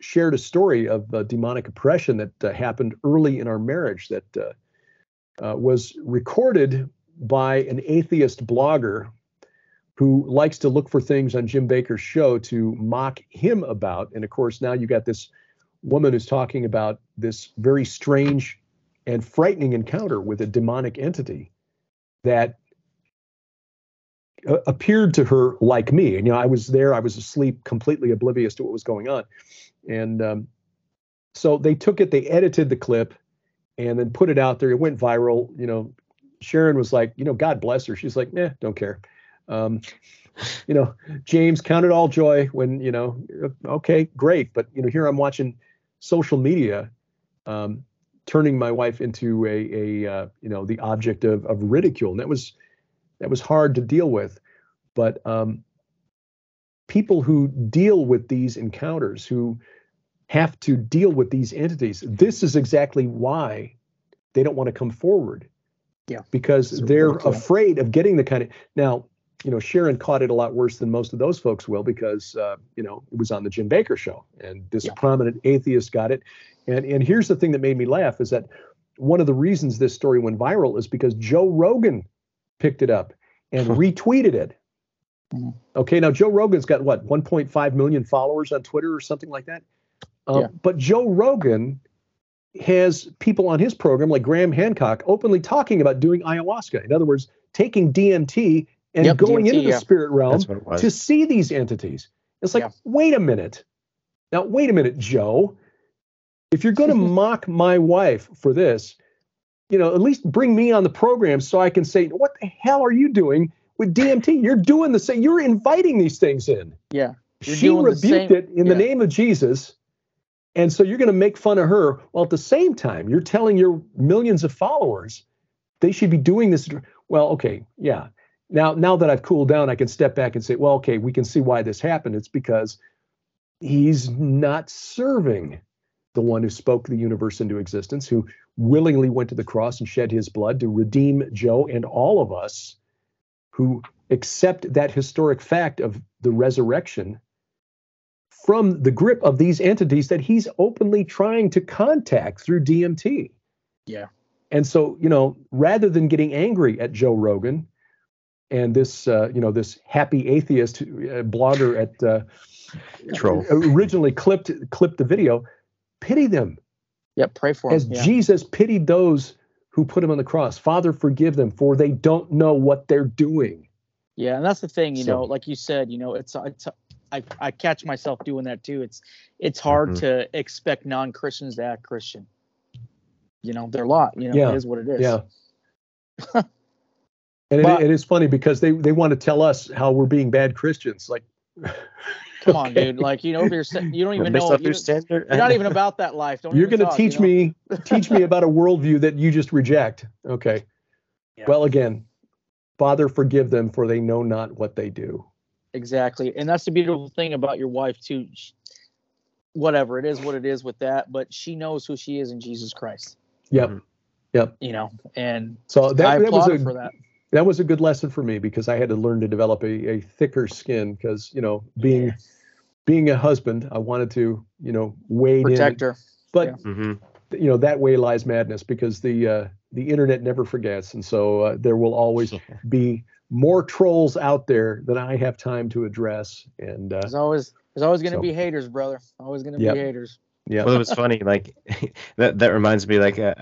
shared a story of uh, demonic oppression that uh, happened early in our marriage that uh, uh, was recorded by an atheist blogger who likes to look for things on Jim Bakker's show to mock him about. And of course, now you got this woman who's talking about this very strange and frightening encounter with a demonic entity that appeared to her like me. And you know, I was there, I was asleep, completely oblivious to what was going on. And um, so they took it, they edited the clip, and then put it out there. It went viral. You know, Sharon was like, you know, God bless her. She's like, nah, don't care. Um, you know, James counted all joy when, you know, okay, great. But, you know, here I'm watching social media um, turning my wife into a, a uh, you know, the object of, of ridicule. And that was, that was hard to deal with. But um, people who deal with these encounters, who have to deal with these entities. This is exactly why they don't want to come forward. Yeah. Because they're really cool. afraid of getting the kind of now, you know, Sharon caught it a lot worse than most of those folks will because uh, you know, it was on the Jim Bakker show and this Yeah. prominent atheist got it. And and here's the thing that made me laugh is that one of the reasons this story went viral is because Joe Rogan picked it up and retweeted it. Mhm. Okay, now Joe Rogan's got what 1.5 million followers on Twitter or something like that. Um, Yeah. But Joe Rogan has people on his program like Graham Hancock openly talking about doing ayahuasca. In other words, taking DMT and Yep, going DMT, into the yeah. spirit realm That's what it was. to see these entities. It's like, Yeah. wait a minute. Now, wait a minute, Joe. If you're going <laughs> to mock my wife for this, you know, at least bring me on the program so I can say, what the hell are you doing with DMT? You're doing the same. You're inviting these things in. Yeah. You're she rebuked it in the name of Jesus. And so you're going to make fun of her. While at the same time, you're telling your millions of followers they should be doing this. Well, okay, yeah. Now, now that I've cooled down, I can step back and say, well, okay, we can see why this happened. It's because he's not serving the one who spoke the universe into existence, who willingly went to the cross and shed his blood to redeem Joe and all of us who accept that historic fact of the resurrection from the grip of these entities that he's openly trying to contact through DMT. Yeah. And so, you know, rather than getting angry at Joe Rogan and this, uh, you know, this happy atheist uh, blogger at uh, Troll. originally clipped clipped the video, pity them Yep. Pray for as him. Yeah. Jesus pitied those who put him on the cross. Father, forgive them, for they don't know what they're doing. Yeah, and that's the thing, you So- know, like you said, you know, it's it's I I catch myself doing that too. It's it's hard Mhm. to expect non-Christians to act Christian. You know, they're lot, you know, Yeah, it is what it is. Yeah. <laughs> And But- it, it is funny because they, they want to tell us how we're being bad Christians. Like, <laughs> Come on, dude. Like, you know, if you're you don't even know off you standard. You're not even about that life. Don't you're going to talk, you teach know? me teach me about a worldview that you just reject. Okay. Yeah. Well, again, Father, forgive them, for they know not what they do. Exactly. And that's the beautiful thing about your wife too. Sh- Whatever it is, what it is with that, but she knows who she is in Jesus Christ. Yep. Mhm. Yep. You know, and So I that, that was applaud a her for that. That was a good lesson for me because I had to learn to develop a, a thicker skin because you know being Yeah. being a husband, I wanted to you know wade Protect in, her. but yeah. hmm you know that way lies madness because the uh, the internet never forgets, and so uh, there will always be more trolls out there than I have time to address. And uh, There's always there's always gonna So- be haters, brother. Always gonna Yep. be haters. yeah, Well, it was funny. Like <laughs> that. That reminds me. Like uh,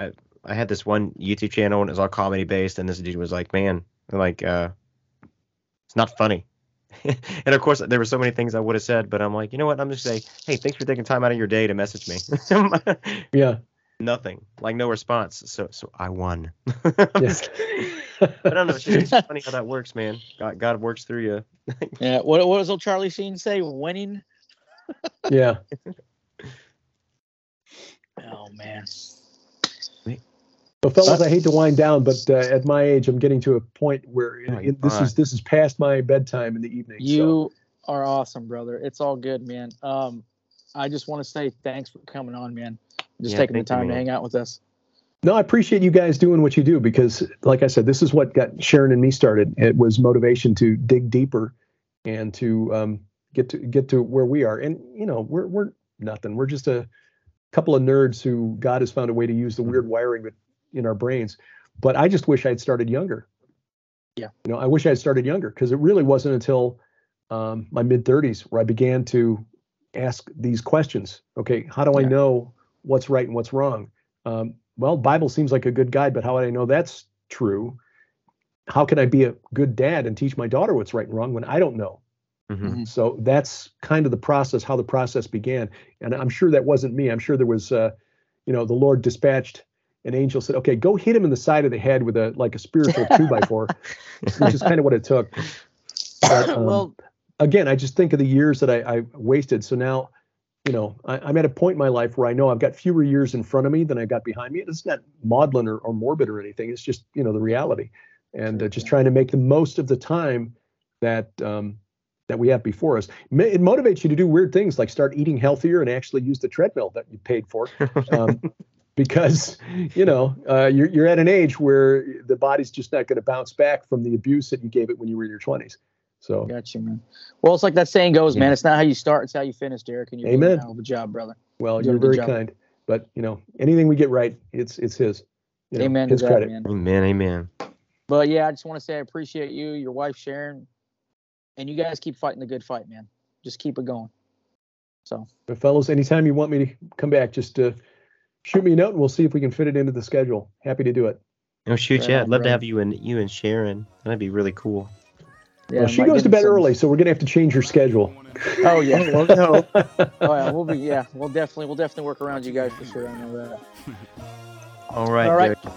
I, I had this one YouTube channel and it was all comedy based, and this dude was like, "Man, like, uh, it's not funny." <laughs> and of course, there were so many things I would have said, but I'm like, you know what? I'm just saying, hey, thanks for taking time out of your day to message me. <laughs> yeah, Nothing. Like no response. So, so I won. <laughs> yes. I don't know. It's just it's funny how that works, man. God, God works through you. Yeah. What what does old Charlie Sheen say? Winning. yeah. Oh man. Well, fellas, I hate to wind down, but uh, at my age, I'm getting to a point where Oh, it- this fine. is this is past my bedtime in the evening. so- You are awesome, brother. It's all good, man. Um, I just want to say thanks for coming on, man. Just Yeah, taking the thank you, time to hang out with us. No, I appreciate you guys doing what you do because, like I said, this is what got Sharon and me started. It was motivation to dig deeper and to um, get to get to where we are. And you know, we're we're nothing. We're just a couple of nerds who God has found a way to use the weird wiring that- in our brains. But I just wish I had started younger. Yeah. You know, I wish I had started younger because it really wasn't until um, my mid 30s where I began to ask these questions. Okay, how do I know what's right and what's wrong? Um, well, Bible seems like a good guide, but how would I know that's true? How can I be a good dad and teach my daughter what's right and wrong when I don't know? hmm So that's kind of the process, how the process began. And I'm sure that wasn't me. I'm sure there was, uh, you know, the Lord dispatched an angel, said, "Okay, go hit him in the side of the head with a like a spiritual two by four, <laughs> which is kind of what it took. But, <laughs> um, well, again, I just think of the years that I, I wasted. So now, you know, I, I'm at a point in my life where I know I've got fewer years in front of me than I got behind me. It's not maudlin or, or morbid or anything. It's just, you know, the reality and uh, just trying to make the most of the time that, um, that we have before us. It motivates you to do weird things like start eating healthier and actually use the treadmill that you paid for. <laughs> Um, because you know uh, you're, you're at an age where the body's just not going to bounce back from the abuse that you gave it when you were in your 20s. So gotcha, man. Well, it's like that saying goes, yeah. man. It's not how you start; it's how you finish, Derek. And you're Amen. doing a hell of a job, brother. Well, you're, you're very kind. But you know, anything we get right, it's it's his. You know, amen. His that, credit. Man. Amen. Amen. But yeah, I just want to say I appreciate you, your wife Sharon, and you guys keep fighting the good fight, man. Just keep it going. So, but fellows, anytime you want me to come back, just uh, shoot me a note and we'll see if we can fit it into the schedule. Happy to do it. Oh shoot, right yeah, I'd love to have you and you and Sharon. That'd be really cool. Yeah, well, she goes to bed some... early, so we're gonna have to change her schedule. Oh yeah, <laughs> well, no. oh yeah, we'll be yeah, we'll definitely we'll definitely work around you guys for sure. I know that. All right, all right. Derek.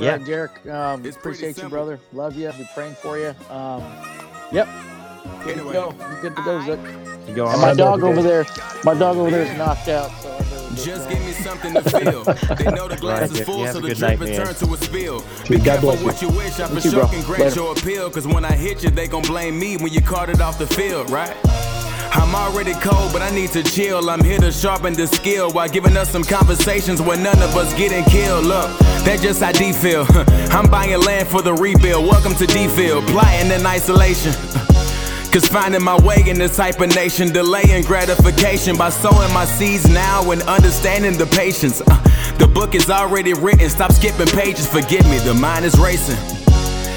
Yeah, right, Derek. Um, appreciate you, brother. Love you. Be praying for you. Um, yep. Good to go. Good to go, Zook. You go and my dog over there, my dog over there is knocked out. So just give me something to feel. they know the glass is full, so the drip is turned to a spill. Be careful what you wish. I for sure can grant your appeal. Cause when I hit you, they gon' blame me when you carted off the field, right? I'm already cold, but I need to chill. I'm here to sharpen the skill while giving us some conversations where none of us getting killed. Look, that's just how D feel. <laughs> I'm buying land for the rebuild. Welcome to D field, plotting in isolation. <laughs> Cause finding my way in this type of nation, delaying gratification by sowing my seeds now and understanding the patience. Uh, the book is already written, stop skipping pages, forgive me, the mind is racing.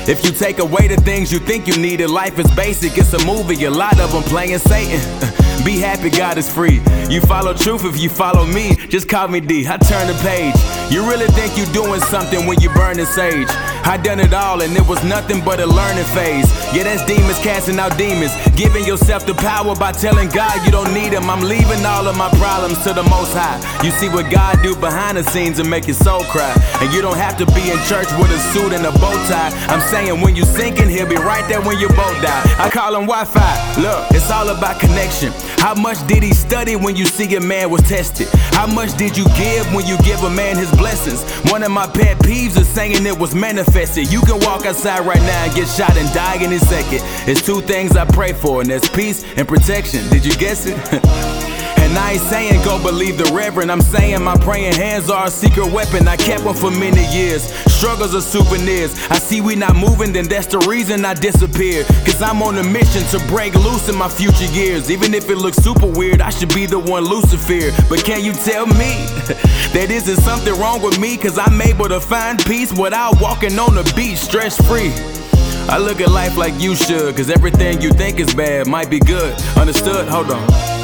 If you take away the things you think you needed, life is basic, it's a movie, a lot of them playing Satan. Be happy, God is free. You follow truth if you follow me. Just call me D. I turn the page. You really think you're doing something when you burning sage? I done it all and it was nothing but a learning phase. Yeah, that's demons casting out demons. Giving yourself the power by telling God you don't need him. I'm leaving all of my problems to the most high. You see what God do behind the scenes and make your soul cry. And you don't have to be in church with a suit and a bow tie. I'm saying when you sinking, he'll be right there when your boat die. I call him Wi-Fi. Look, it's all about connection. How much did he study when you see a man was tested? How much did you give when you give a man his blessings? One of my pet peeves is saying it was manifested. You can walk outside right now and get shot and die in a second. It's two things I pray for, and that's peace and protection. Did you guess it? <laughs> And I ain't saying go believe the reverend. I'm saying my praying hands are a secret weapon. I kept one for many years. Struggles are souvenirs. I see we not moving, then that's the reason I disappeared. Cause I'm on a mission to break loose in my future years. Even if it looks super weird, I should be the one Lucifer. But can you tell me <laughs> that isn't something wrong with me? Cause I'm able to find peace without walking on the beach stress free. I look at life like you should, cause everything you think is bad might be good. Understood? Hold on.